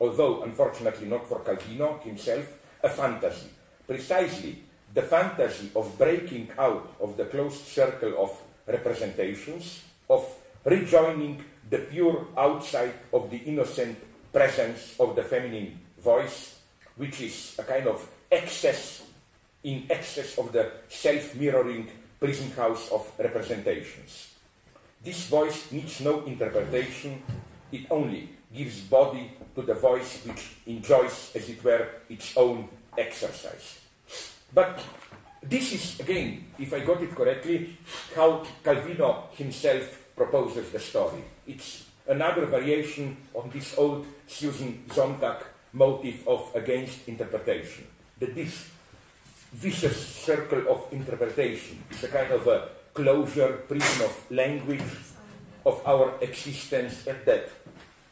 although unfortunately not for Calvino himself, a fantasy. Precisely the fantasy of breaking out of the closed circle of representations, of rejoining the pure outside of the innocent presence of the feminine voice, which is a kind of excess in excess of the self-mirroring prison house of representations. This voice needs no interpretation It only gives body to the voice which enjoys, as it were, its own exercise. But this is, again, if I got it correctly, how Calvino himself proposes the story. It's another variation on this old Susan Sontag motive of against interpretation. That this vicious circle of interpretation is a kind of a closure, prison of language, of our existence, and death.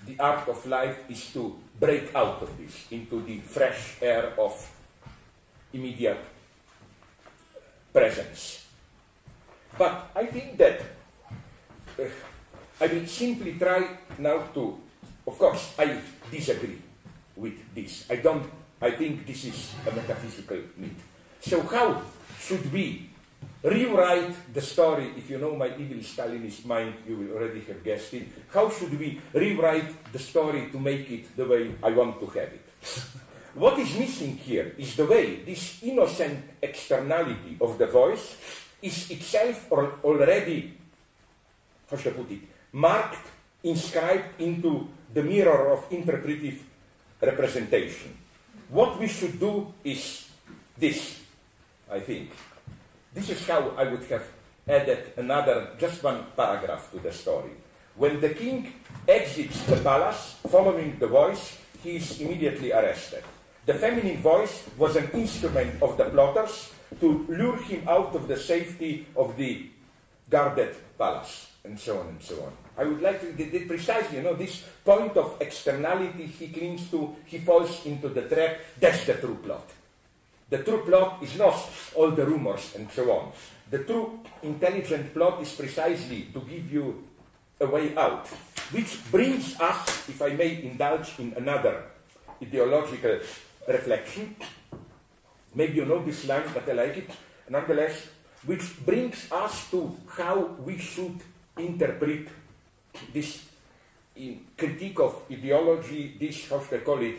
the art of life is to break out of this into the fresh air of immediate presence. But I think that uh, I will simply try now to, of course, I disagree with this. I don't, I think this is a metaphysical myth. So how should we rewrite the story? If you know my evil Stalinist mind, you will already have guessed it. How should we rewrite the story to make it the way I want to have it? what is missing here is the way this innocent externality of the voice is itself already, how should I put it, marked, inscribed into the mirror of interpretive representation. What we should do is this, I think. This is how I would have added another, just one paragraph to the story. When the king exits the palace, following the voice, he is immediately arrested. The feminine voice was an instrument of the plotters to lure him out of the safety of the guarded palace, and so on and so on. I would like to, the precisely, you know, this point of externality he clings to, he falls into the trap, that's the true plot. The true plot is not all the rumors and so on. The true intelligent plot is precisely to give you a way out, which brings us, if I may indulge in another ideological reflection, maybe you know this line, but I like it, nonetheless, which brings us to how we should interpret this critique of ideology, this, how should I call it,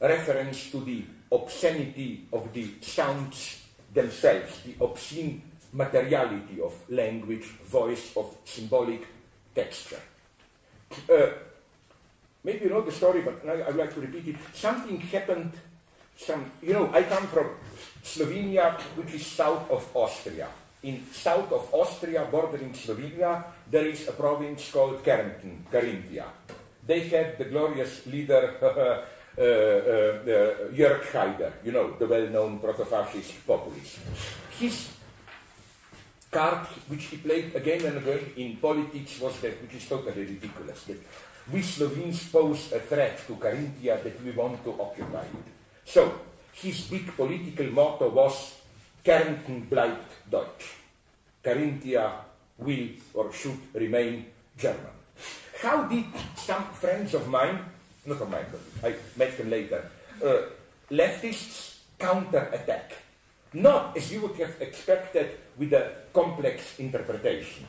reference to the obscenity of the sounds themselves, the obscene materiality of language, voice, of symbolic texture. Uh, maybe you know the story, but I, I would like to repeat it. Something happened, some, you know, I come from Slovenia, which is south of Austria in south of Austria, bordering Slovenia, there is a province called Kärnten, Carinthia. They had the glorious leader Uh, uh, uh, Jörg Haider, you know, the well-known proto-fascist populist. His card, which he played again and again in politics, was that, which is totally ridiculous, that we Slovenes pose a threat to Carinthia that we want to occupy it. So, his big political motto was Kärnten bleibt Deutsch. Carinthia will or should remain German. How did some friends of mine, not but I met them later, uh, leftists counter-attack? Not as you would have expected with a complex interpretation.